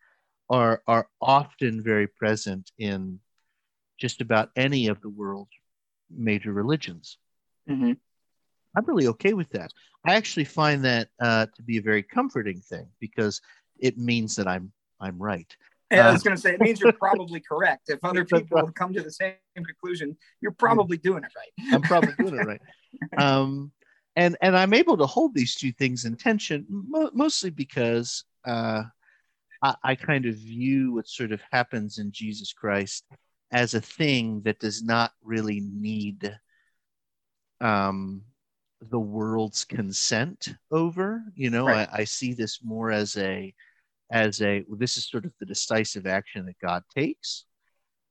are are often very present in just about any of the world's major religions Mhm. i'm really okay with that i actually find that uh, to be a very comforting thing because it means that i'm i'm right Yeah, I Uh, was going to say it means you're probably correct. If other people come to the same conclusion, you're probably doing it right. I'm probably doing it right. Um, and and I'm able to hold these two things in tension mo- mostly because uh, I, I kind of view what sort of happens in Jesus Christ as a thing that does not really need um, the world's consent over. You know, Right. I, I see this more as a as a this is sort of the decisive action that God takes,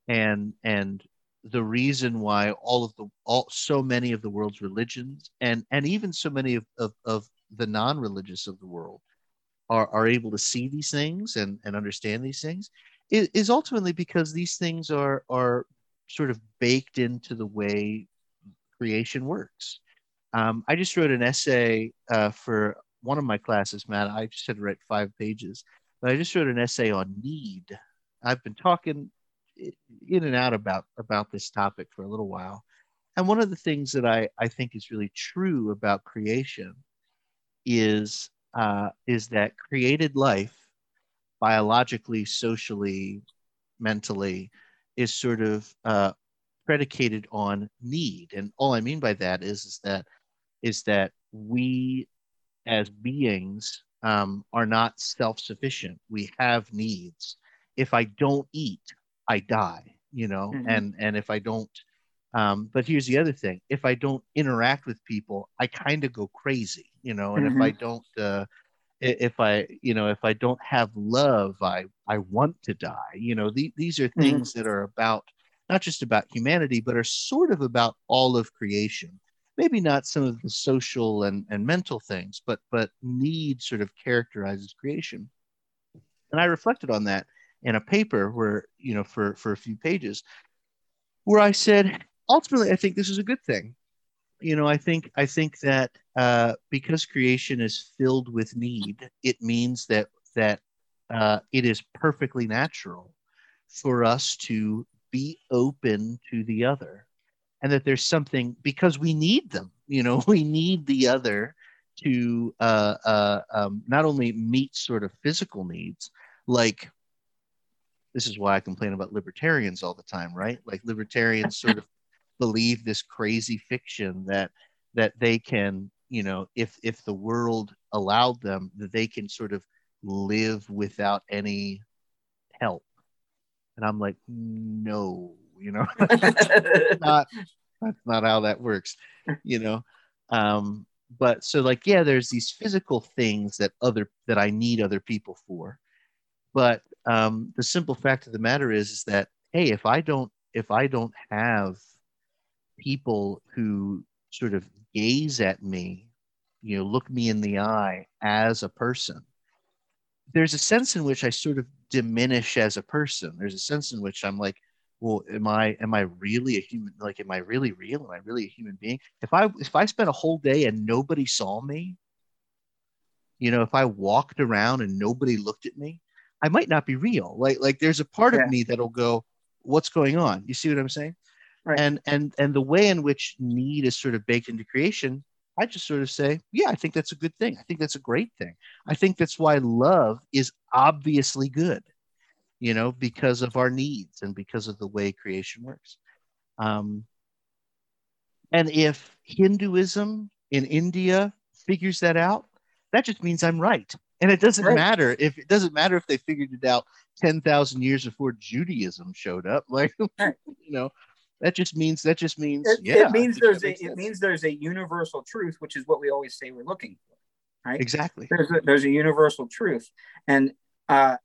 and and the reason why all of the all so many of the world's religions and and even so many of of, of the non-religious of the world are are able to see these things and and understand these things is, is ultimately because these things are are sort of baked into the way creation works. Um, i just wrote an essay uh, for one of my classes matt. I just had to write five pages but i just wrote an essay on need. I've been talking in and out about about this topic for a little while. And one of the things that i i think is really true about creation is uh, is that created life biologically socially mentally is sort of uh, predicated on need. And all i mean by that is is that is that we as beings um, are not self-sufficient. We have needs. If i don't eat i die you know mm-hmm. and and if i don't um, but here's the other thing if i don't interact with people i kind of go crazy you know and mm-hmm. if i don't uh, if i you know if i don't have love i i want to die you know the, these are mm-hmm. things mm-hmm. that are about not just about humanity but are sort of about all of creation maybe not some of the social and, and mental things but but need sort of characterizes creation and i reflected on that in a paper where you know for for a few pages where i said ultimately i think this is a good thing. You know i think i think that uh, because creation is filled with need it means that that uh, it is perfectly natural for us to be open to the other and that there's something because we need them you know we need the other to uh, uh, um, not only meet sort of physical needs like this is why i complain about libertarians all the time right? Like libertarians sort of believe this crazy fiction that that they can you know if if the world allowed them that they can sort of live without any help. And i'm like no you know? That's not that's not how that works you know? Um but so like yeah there's these physical things that other that i need other people for but um the simple fact of the matter is is that hey if i don't if i don't have people who sort of gaze at me, you know, look me in the eye as a person, there's a sense in which I sort of diminish as a person. There's a sense in which I'm like, well, am I am I really a human? Like, am I really real? Am I really a human being? If I if I spent a whole day and nobody saw me, you know, if I walked around and nobody looked at me, I might not be real. Like like there's a part yeah. of me that'll go, what's going on? You see what I'm saying? Right. And and and the way in which need is sort of baked into creation, I just sort of say, yeah, I think that's a good thing. I think that's a great thing. I think that's why love is obviously good, you know, because of our needs and because of the way creation works. Um, and if Hinduism in India figures that out, that just means I'm right. And it doesn't right. matter if it doesn't matter if they figured it out 10,000 years before Judaism showed up. Like, you know, that just means that just means it, yeah, it means there's a it means there's a universal truth, which is what we always say we're looking for, right? Exactly. There's a, there's a universal truth, and uh,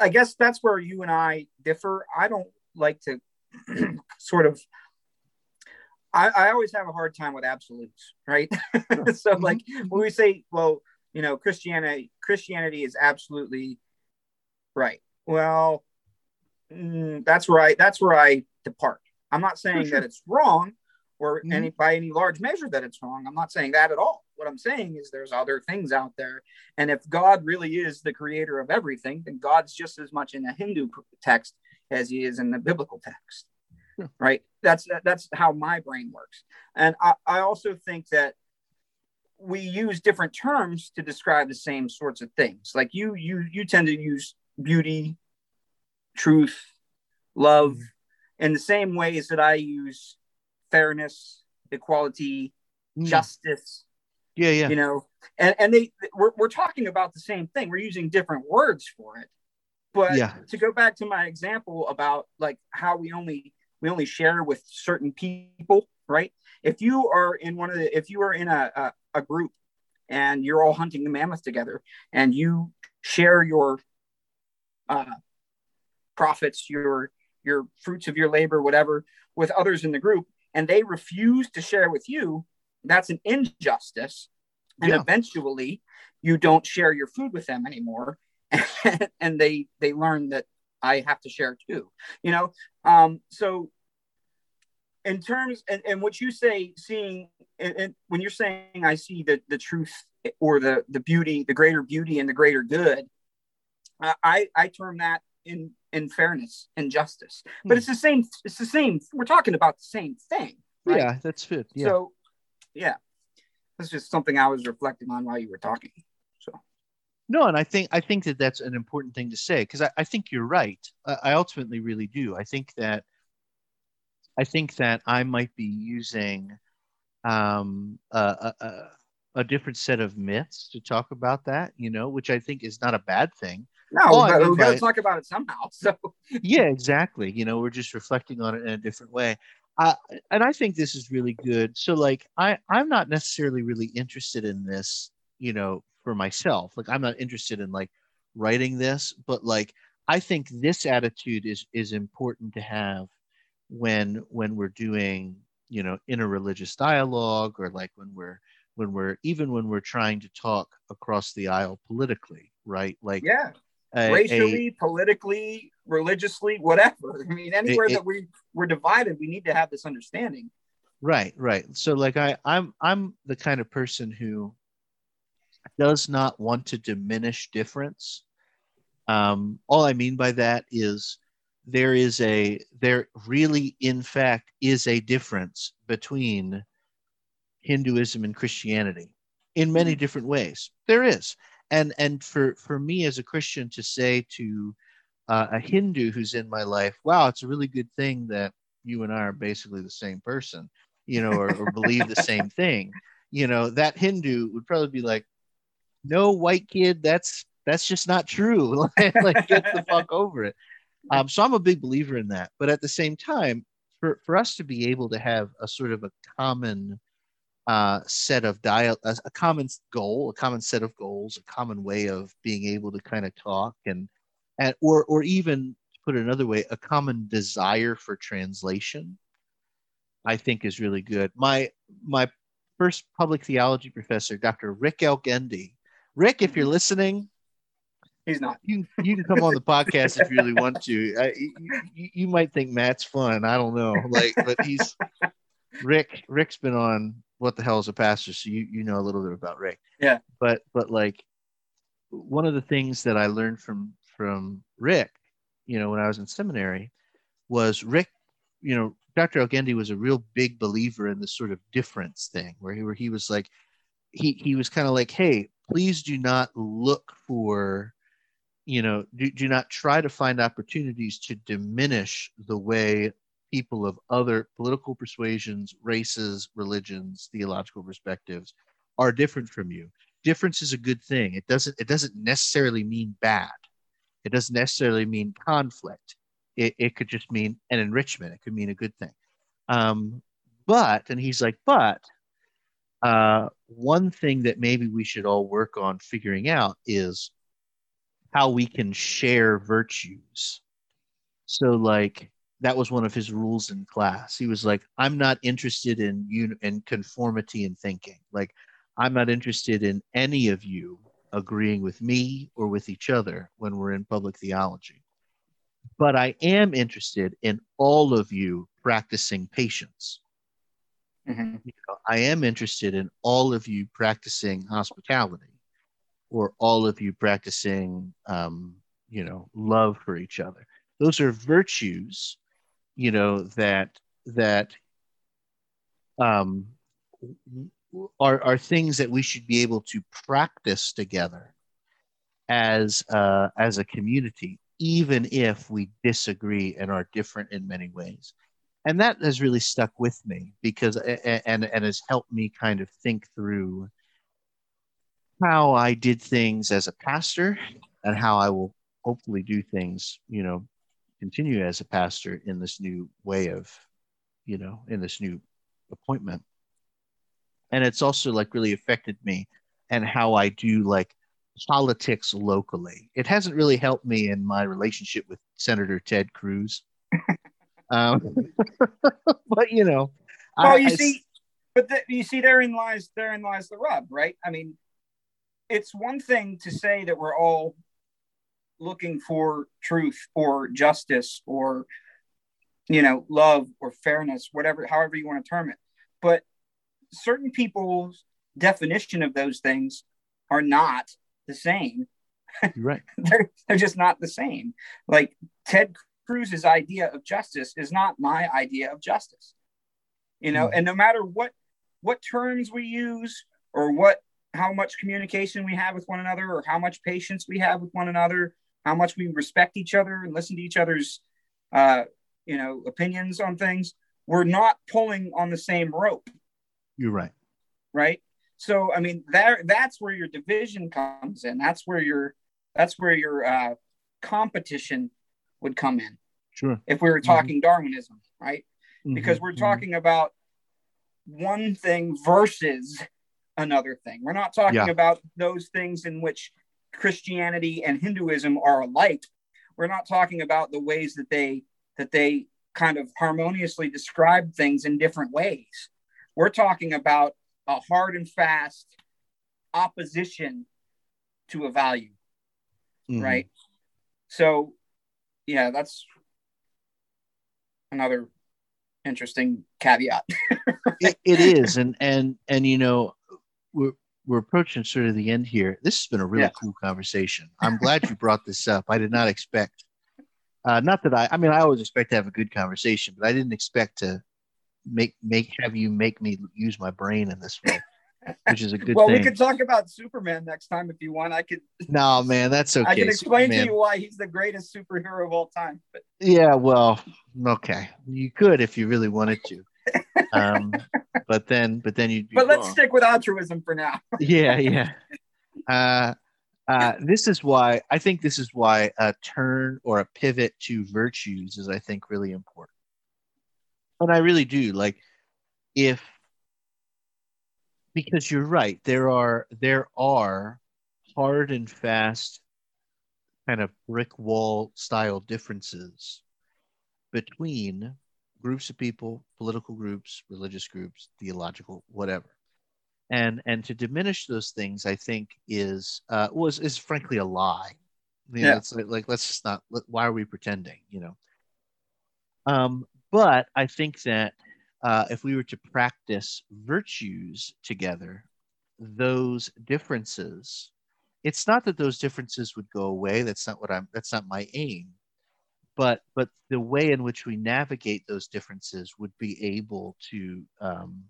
I guess that's where you and I differ. I don't like to sort of. I, I always have a hard time with absolutes, right? so, mm-hmm. like when we say, well, you know, Christianity Christianity is absolutely right. Well, mm, that's right. That's where I depart I'm not saying sure. that it's wrong or mm-hmm. any by any large measure that it's wrong. I'm not saying that at all. What I'm saying is there's other things out there. And if God really is the creator of everything, then God's just as much in a Hindu text as he is in the biblical text. Yeah. Right? That's that's how my brain works. And I, I also think that we use different terms to describe the same sorts of things. Like you you you tend to use beauty, truth, love, in the same ways that I use fairness, equality, mm. justice. Yeah, yeah. You know, and, and they we're, we're talking about the same thing. We're using different words for it. But yeah. to go back to my example about like how we only we only share with certain people, right? If you are in one of the if you are in a, a, a group and you're all hunting the mammoth together and you share your uh, profits, your your fruits of your labor, whatever, with others in the group, and they refuse to share with you, that's an injustice. And yeah. eventually you don't share your food with them anymore. and they they learn that I have to share too. You know? Um, so in terms and, and what you say seeing and, and when you're saying I see the the truth or the the beauty, the greater beauty and the greater good, I I term that in in fairness and justice. But hmm. it's the same. It's the same. We're talking about the same thing. Right? Yeah, that's good. Yeah. So, yeah, that's just something I was reflecting on while you were talking. So, No, and I think I think that that's an important thing to say because I, I think you're right. I, I ultimately really do. I think that I think that I might be using um, a, a, a different set of myths to talk about that, you know, which I think is not a bad thing. No, but I mean we got to talk about it somehow. So yeah exactly you know we're just reflecting on it in a different way uh, and i think this is really good so like i i'm not necessarily really interested in this you know for myself like i'm not interested in like writing this but like i think this attitude is is important to have when when we're doing you know interreligious dialogue or like when we're when we're even when we're trying to talk across the aisle politically right like yeah, a- a- racially, politically, religiously, whatever. I mean, anywhere it- that we we're divided, we need to have this understanding. Right, right. So like I I'm I'm the kind of person who does not want to diminish difference. Um all I mean by that is there is a there really in fact is a difference between Hinduism and Christianity in many Mhm. different ways. There is. And and for for me as a Christian to say to uh, a Hindu who's in my life, wow, it's a really good thing that you and I are basically the same person, you know, or, or believe the same thing. You know, that Hindu would probably be like, no, white kid, that's that's just not true. like, get the fuck over it. Um, so I'm a big believer in that. But at the same time, for for us to be able to have a sort of a common uh, set of dial, a, a common goal, a common set of goals, a common way of being able to kind of talk and and or or even to put it another way, a common desire for translation, I think is really good. My my first public theology professor, Dr. Rick Elgendi. Rick, if you're listening, He's not. you you can come on the podcast if you really want to. I, you, you- might think Matt's fun. I don't know, like, but he's Rick. Rick's been on what the hell is a pastor, so you you know a little bit about Rick. Yeah. But but like one of the things that I learned from from Rick, you know, when I was in seminary, was Rick. You know, Dr. Elgendi was a real big believer in this sort of difference thing, where he where he was like, he he was kind of like, hey, please do not look for you know do, do not try to find opportunities to diminish the way people of other political persuasions races religions theological perspectives are different from you. Difference is a good thing. It doesn't it doesn't necessarily mean bad. It doesn't necessarily mean conflict. It, it could just mean an enrichment. It could mean a good thing. Um, but and he's like but uh, one thing that maybe we should all work on figuring out is how we can share virtues. So, like, that was one of his rules in class. He was like, I'm not interested in un- and conformity in thinking. Like, I'm not interested in any of you agreeing with me or with each other when we're in public theology. But I am interested in all of you practicing patience Mhm. you know, I am interested in all of you practicing hospitality or all of you practicing, um, you know, love for each other. Those are virtues, you know, that, that, um, are, are things that we should be able to practice together as, uh, as a community, even if we disagree and are different in many ways and that has really stuck with me because and and has helped me kind of think through how I did things as a pastor and how I will hopefully do things, you know, continue as a pastor in this new way of, you know, in this new appointment. And it's also like really affected me and how I do like politics locally. It hasn't really helped me in my relationship with Senator Ted Cruz. um, but you know, Well, I- you I- see, but the, you see, therein lies therein lies the rub, right? I mean, it's one thing to say that we're all looking for truth or justice or you know love or fairness, whatever, however you want to term it, but certain people's definition of those things are not the same. right. they're they're just not the same. Like Ted Cruz's idea of justice is not my idea of justice. You know, Hmm. and no matter what what terms we use or what how much communication we have with one another or how much patience we have with one another how much we respect each other and listen to each other's uh, you know opinions on things we're not pulling on the same rope you're right right so i mean there that's where your division comes in that's where your that's where your uh, competition would come in sure if we were mm-hmm. talking mm-hmm. darwinism right mm-hmm. because we're mm-hmm. talking mm-hmm. about one thing versus another thing we're not talking yeah. about those things in which christianity and hinduism are alike we're not talking about the ways that they that they kind of harmoniously describe things in different ways. We're talking about a hard and fast opposition to a value, mm. right? So, yeah, that's another interesting caveat. it, it is, and and and you know, we're we're approaching sort of the end here. This has been a really yeah. cool conversation. I'm glad you brought this up. I did not expect uh, not that I, I mean, I always expect to have a good conversation, but I didn't expect to make make have you make me use my brain in this way, which is a good. well, thing. we could talk about Superman next time if you want. I could. No, man, that's okay. I can explain Superman. to you why he's the greatest superhero of all time. But yeah, well, okay, you could if you really wanted to. Um, but then, but then you'd. but let's wrong. stick with altruism for now. yeah, yeah. Uh, uh, this is why I think this is why a turn or a pivot to virtues is, I think, really important. And I really do like if because you're right, there are there are hard and fast kind of brick wall style differences between groups of people, political groups, religious groups, theological, whatever. And and to diminish those things i think is uh was is frankly a lie. You know, yeah. it's like, like let's just not why are we pretending you know? Um but i think that uh if we were to practice virtues together those differences it's not that those differences would go away. That's not what i'm that's not my aim but but the way in which we navigate those differences would be able to um,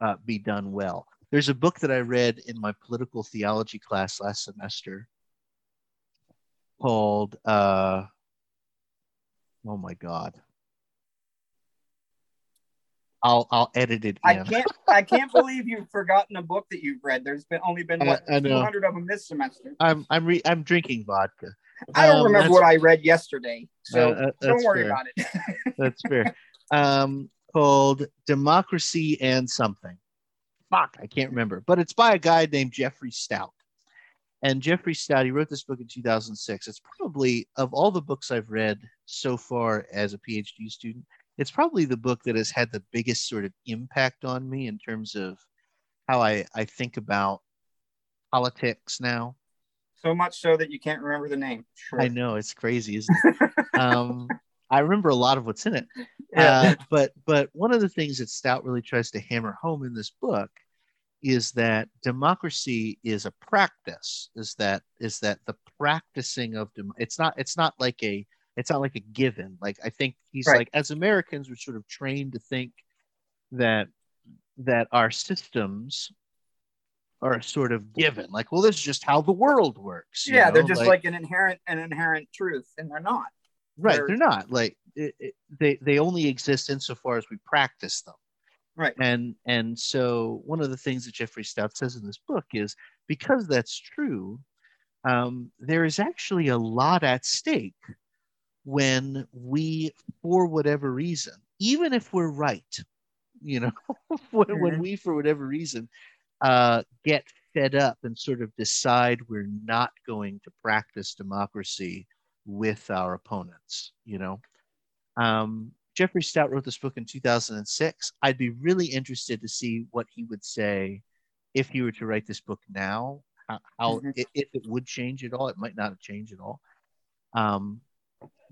uh, be done well there's a book that I read in my political theology class last semester called, uh, oh my God. I'll I'll edit it. In. I can't I can't believe you've forgotten a book that you've read. There's been only been what, 200 of them this semester. I'm I'm re- I'm drinking vodka. I don't um, remember what I read yesterday, so uh, uh, don't worry fair. about it. that's fair. Um, called Democracy and Something fuck, I can't remember, but it's by a guy named Jeffrey Stout. And Jeffrey Stout, he wrote this book in 2006. It's probably, of all the books I've read so far as a PhD student, it's probably the book that has had the biggest sort of impact on me in terms of how I, I think about politics now. So much so that you can't remember the name. Sure. I know it's crazy, isn't it? um, I remember a lot of what's in it. Yeah. Uh, but but one of the things that Stout really tries to hammer home in this book is that democracy is a practice. Is that is that the practicing of dem- it's not it's not like a it's not like a given. Like I think he's right. like as Americans we're sort of trained to think that that our systems are sort of given. Like, well, this is just how the world works. Yeah, know? they're just like, like, an inherent an inherent truth, and they're not. Right, they're, they're not. Like it, it, they they only exist insofar as we practice them. Right. And and so one of the things that Jeffrey Stout says in this book is because that's true, um, there is actually a lot at stake when we, for whatever reason, even if we're right, you know, when, mm-hmm. when we, for whatever reason, uh, get fed up and sort of decide we're not going to practice democracy with our opponents, you know. Um, Jeffrey Stout wrote this book in 2006. I'd be really interested to see what he would say if he were to write this book now. How, how mm-hmm. if, it would change at all, it might not have changed at all. Um,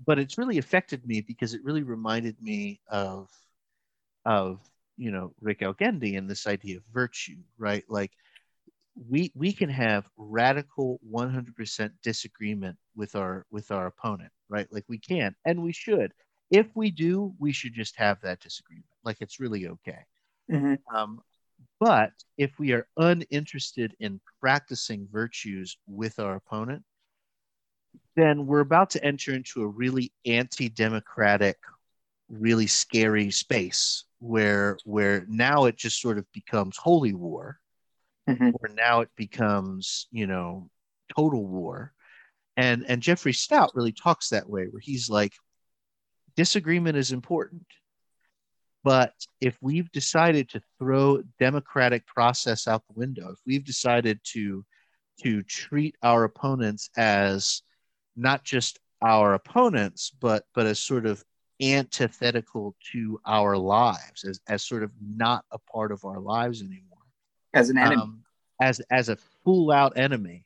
but it's really affected me because it really reminded me of of you know Rick Elgendi and this idea of virtue, right? Like we we can have radical 100% disagreement with our with our opponent, right? Like we can and we should if we do, we should just have that disagreement. Like it's really okay. Mm-hmm. Um, But if we are uninterested in practicing virtues with our opponent, then we're about to enter into a really anti-democratic, really scary space where where now it just sort of becomes holy war, Mhm. where now it becomes you know total war, and and Jeffrey Stout really talks that way, where he's like, disagreement is important, but if we've decided to throw democratic process out the window, if we've decided to to treat our opponents as not just our opponents, but but as sort of antithetical to our lives, as, as sort of not a part of our lives anymore, as an enemy. um, as as a full out enemy,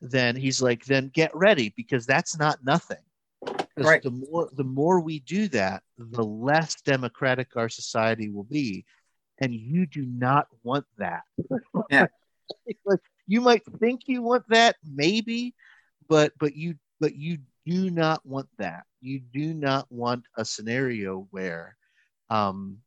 then he's like, then get ready because that's not nothing Right. The more the more we do that, the less democratic our society will be, and you do not want that. Yeah. You might think you want that, maybe, but but you but you do not want that. You do not want a scenario where um,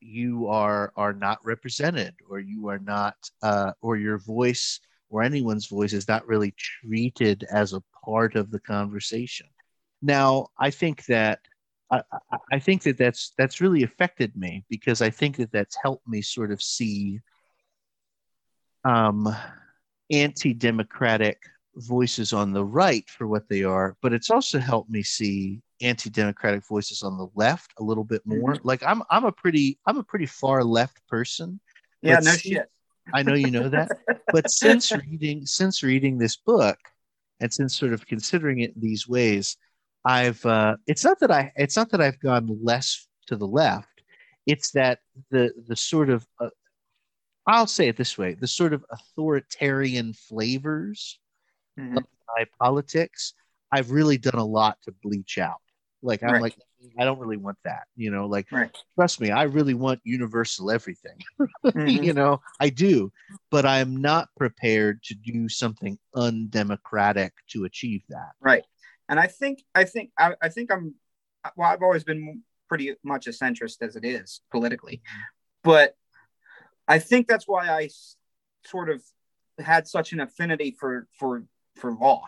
you are are not represented or you are not uh, or your voice or anyone's voice is not really treated as a part of the conversation now i think that I, I- think that that's that's really affected me because I think that that's helped me sort of see um, anti-democratic voices on the right for what they are, but it's also helped me see anti-democratic voices on the left a little bit more. Like I'm I'm a pretty I'm a pretty far left person. yeah, no see- shit. I know you know that. but since reading since reading this book and since sort of considering it these ways, I've uh, it's not that I it's not that I've gone less to the left. It's that the the sort of uh, I'll say it this way: the sort of authoritarian flavors Mhm. my politics, I've really done a lot to bleach out. Like I'm Right. like, I don't really want that. You know, like Right. trust me, I really want universal everything. Mhm. you know, I do, but I'm not prepared to do something undemocratic to achieve that. Right. And I think I think I, I think I'm well, I've always been pretty much a centrist as it is politically. But I think that's why I sort of had such an affinity for for for law,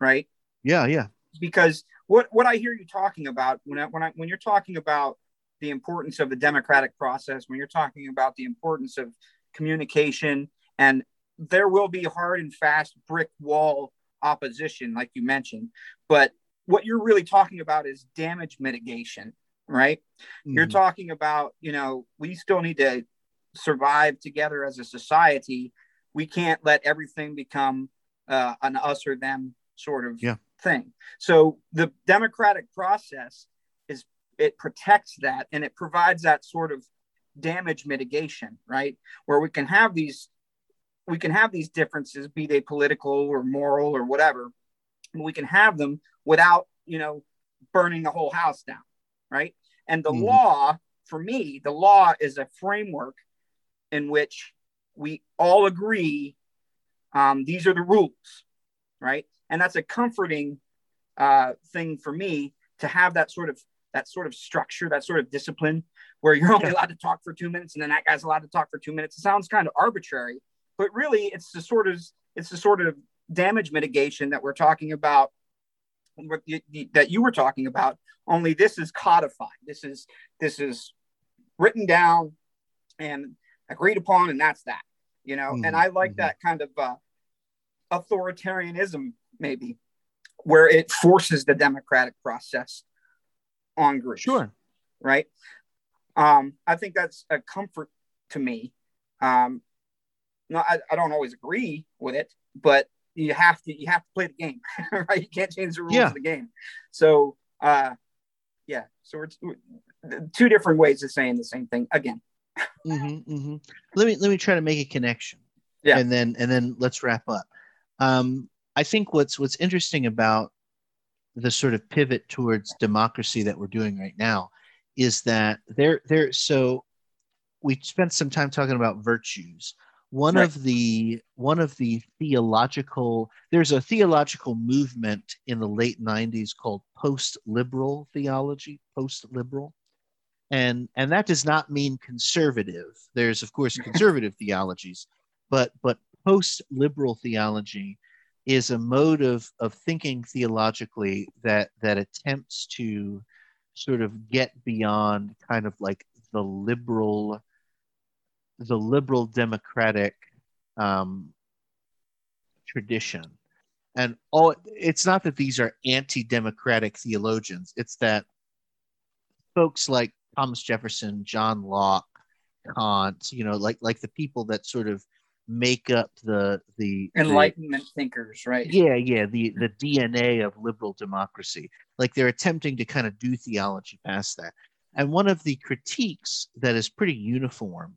right? Yeah, yeah. because what what I hear you talking about when I, when I, when you're talking about the importance of the democratic process, when you're talking about the importance of communication, and there will be hard and fast brick wall opposition, like you mentioned, but what you're really talking about is damage mitigation, right? You're Mhm. talking about, you know, we still need to survive together as a society. We can't let everything become uh, an us or them sort of Yeah. thing. So the democratic process is it protects that and it provides that sort of damage mitigation, right? Where we can have these we can have these differences, be they political or moral or whatever, we can have them without, you know, burning the whole house down, right? And the Mhm. law, for me, the law is a framework in which we all agree um, these are the rules, right? And that's a comforting uh, thing for me to have that sort of that sort of structure, that sort of discipline, where you're only allowed to talk for two minutes, and then that guy's allowed to talk for two minutes. It sounds kind of arbitrary, but really, it's the sort of it's the sort of damage mitigation that we're talking about, what you, you- that you were talking about. Only this is codified. This is this is written down and agreed upon, and that's that. You know, and Mhm, I like mhm. that kind of uh, authoritarianism, maybe, where it forces the democratic process on groups. Sure. Right. Um, I think that's a comfort to me. Um, no, I, I don't always agree with it, but you have to you have to play the game, right? You can't change the rules Yeah. of the game. So, uh, yeah. So we're, we're two different ways of saying the same thing again. hmm hmm Let me let me try to make a connection. Yeah. And then and then let's wrap up. Um, I think what's what's interesting about the sort of pivot towards democracy that we're doing right now is that there there so we spent some time talking about virtues. One Right. of the one of the theological there's a theological movement in the late 90s called post-liberal theology, post-liberal and and that does not mean conservative there's of course conservative theologies but but post liberal theology is a mode of of thinking theologically that that attempts to sort of get beyond kind of like the liberal the liberal democratic um, tradition. And all it's not that these are anti-democratic theologians. It's that folks like thomas jefferson john locke kant you know like like the people that sort of make up the the enlightenment the, thinkers right yeah yeah the the dna of liberal democracy like they're attempting to kind of do theology past that and one of the critiques that is pretty uniform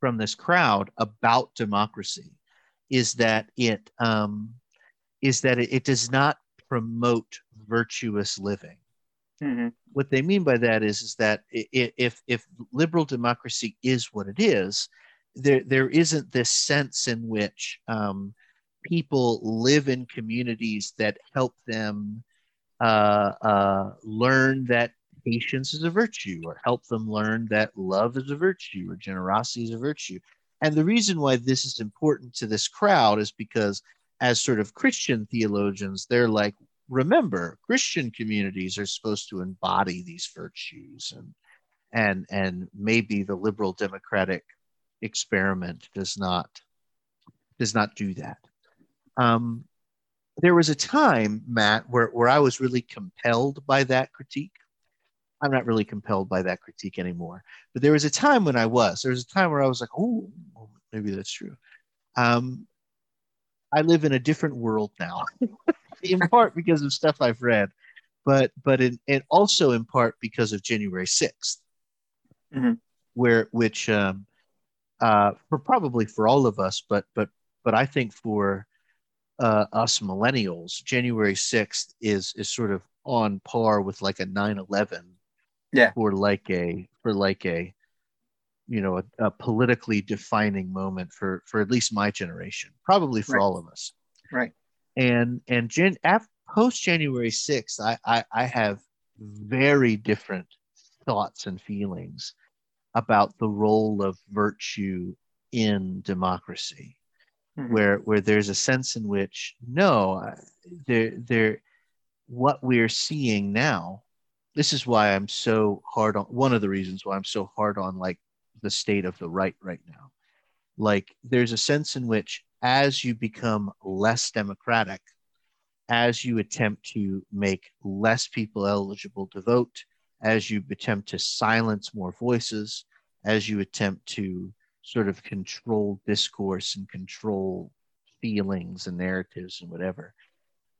from this crowd about democracy is that it um, is that it, it does not promote virtuous living. Mm-hmm. What they mean by that is, is that if if liberal democracy is what it is, there there isn't this sense in which um, people live in communities that help them uh, uh, learn that patience is a virtue or help them learn that love is a virtue or generosity is a virtue. And the reason why this is important to this crowd is because, as sort of Christian theologians, they're like, remember, Christian communities are supposed to embody these virtues, and and and maybe the liberal democratic experiment does not does not do that. Um, there was a time, Matt, where, where I was really compelled by that critique. I'm not really compelled by that critique anymore. But there was a time when I was. There was a time where I was like, oh, maybe that's true. Um, I live in a different world now, in part because of stuff I've read, but but in, and also in part because of January 6th, mm-hmm. where which um, uh, for probably for all of us, but but but I think for uh, us millennials, January 6th is is sort of on par with like a 9/11 yeah. for like a for like a you know a, a politically defining moment for for at least my generation probably for right. all of us. Right. And and Jan, after, post january 6th I, I i have very different thoughts and feelings about the role of virtue in democracy mm-hmm. where where there's a sense in which no there there what we're seeing now this is why I'm so hard on one of the reasons why I'm so hard on like the state of the right right now. Like there's a sense in which as you become less democratic, as you attempt to make less people eligible to vote, as you attempt to silence more voices, as you attempt to sort of control discourse and control feelings and narratives and whatever,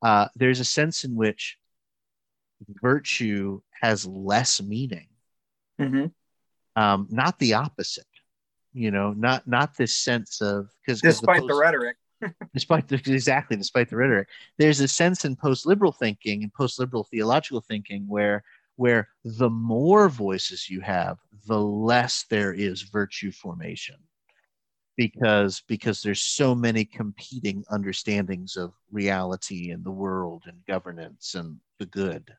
uh, there's a sense in which virtue has less meaning. Mm-hmm. Um, not the opposite. You know, not not this sense of because despite the, post, the rhetoric. despite the, exactly despite the rhetoric, there's a sense in post-liberal thinking and post-liberal theological thinking where where the more voices you have, the less there is virtue formation because because there's so many competing understandings of reality and the world and governance and the good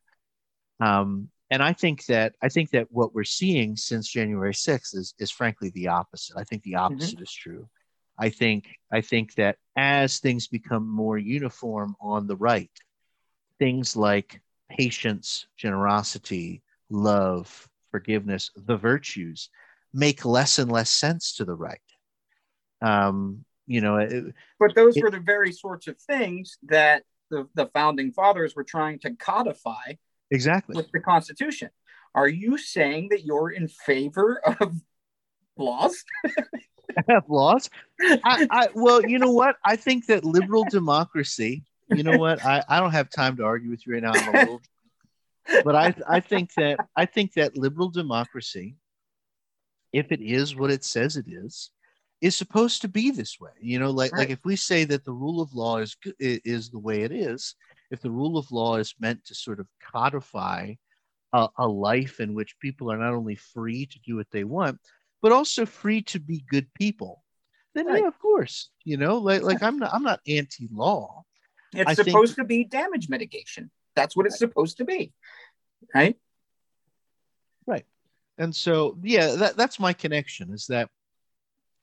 um, and I think that I think that what we're seeing since January 6th is is frankly the opposite. I think the mm-hmm. opposite mm-hmm. is true. I think I think that as things become more uniform on the right, things like patience, generosity, love, forgiveness, the virtues, make less and less sense to the right. Um, you know, it, but those it, were the very sorts of things that the, the founding fathers were trying to codify Exactly. With the Constitution. Are you saying that you're in favor of laws? laws? I, I, well, you know what? I think that liberal democracy, you know what? I, I don't have time to argue with you right now. I'm a little, but I, I think that I think that liberal democracy, if it is what it says it is, is supposed to be this way. You know, like right. like if we say that the rule of law is is the way it is, if the rule of law is meant to sort of codify a, a life in which people are not only free to do what they want, but also free to be good people, then right. yeah, of course, you know, like like I'm not I'm not anti-law. It's I supposed think, to be damage mitigation. That's what it's supposed to be, right? Right. and so yeah that, that's my connection is that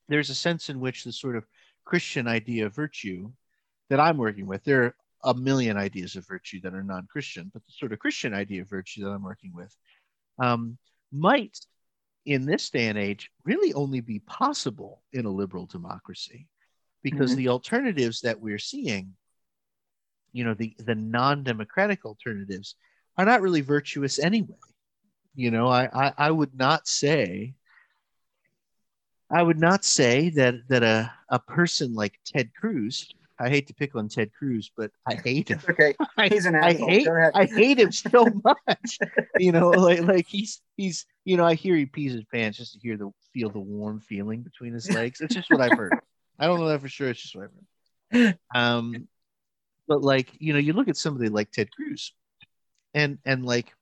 there's a sense in which the sort of christian idea of virtue that i'm working with there are a million ideas of virtue that are non-christian but the sort of christian idea of virtue that i'm working with um, might in this day and age really only be possible in a liberal democracy because mm-hmm. the alternatives that we're seeing you know the the non-democratic alternatives are not really virtuous anyway. You know I, I i would not say i would not say that that a, a person like ted cruz i hate to pick on ted cruz but i hate him. Okay. He's an I, I hate i hate him so much. You know like like he's he's you know i hear he pees his pants just to hear the feel the warm feeling between his legs. It's just what i've heard. I don't know that for sure. It's just what i've heard. Um but like you know you look at somebody like ted cruz and and like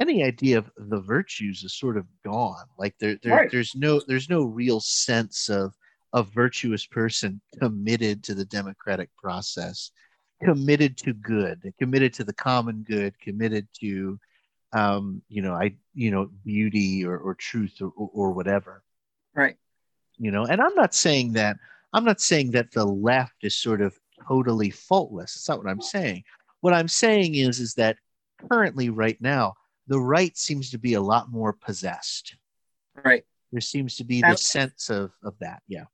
any idea of the virtues is sort of gone. Like there, there right. there's no there's no real sense of a virtuous person committed to the democratic process committed to good committed to the common good committed to um you know i you know beauty or, or truth or, or whatever. Right. You know and i'm not saying that i'm not saying that the left is sort of totally faultless. That's not what i'm saying. What i'm saying is is that currently right now the right seems to be a lot more possessed. Right. There seems to be the sense of of that yeah.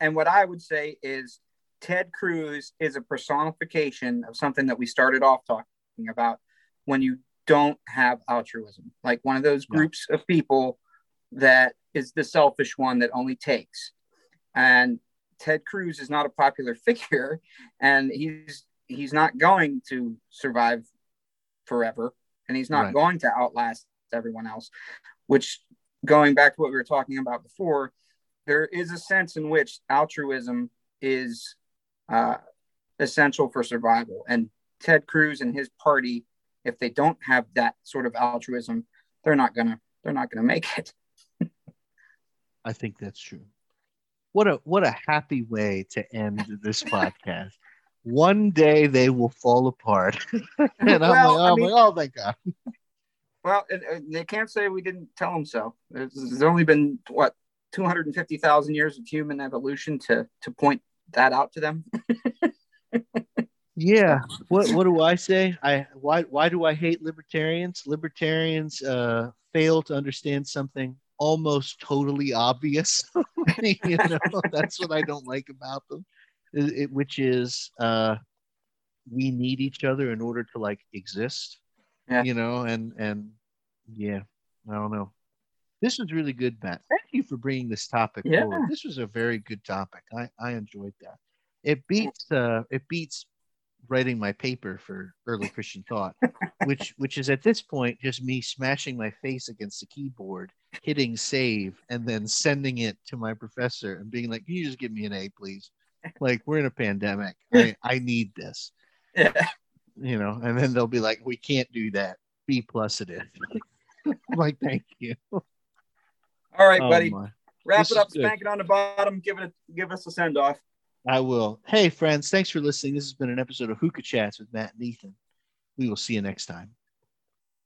And what i would say is ted cruz is a personification of something that we started off talking about when you don't have altruism. Like one of those groups yeah. of people that is the selfish one that only takes. And ted cruz is not a popular figure and he's he's not going to survive forever and he's not right. going to outlast everyone else which going back to what we were talking about before there is a sense in which altruism is uh, essential for survival and ted cruz and his party if they don't have that sort of altruism they're not gonna they're not gonna make it i think that's true what a what a happy way to end this podcast one day they will fall apart. and I'm, like, oh, I mean, like, oh, thank God. Well, they can't say we didn't tell them so. There's, there's only been what 250,000 years of human evolution to to point that out to them. yeah. What what do I say? I why why do I hate libertarians? Libertarians uh, fail to understand something almost totally obvious. you know, that's what I don't like about them it, which is uh, we need each other in order to like exist. Yeah. You know, and and yeah, I don't know. This was really good, Matt. Thank you for bringing this topic yeah. forward. This was a very good topic. I I enjoyed that. It beats uh it beats writing my paper for early Christian thought, which which is at this point just me smashing my face against the keyboard, hitting save, and then sending it to my professor and being like, "Can you just give me an A, please?" like we're in a pandemic. I, I need this. Yeah. You know, and then they'll be like, we can't do that. B plus it is. like, thank you. All right, oh, buddy. My. Wrap this it up, spank it on the bottom, give it a, give us a send off. I will. Hey friends, thanks for listening. This has been an episode of Hookah Chats with Matt and Ethan. We will see you next time.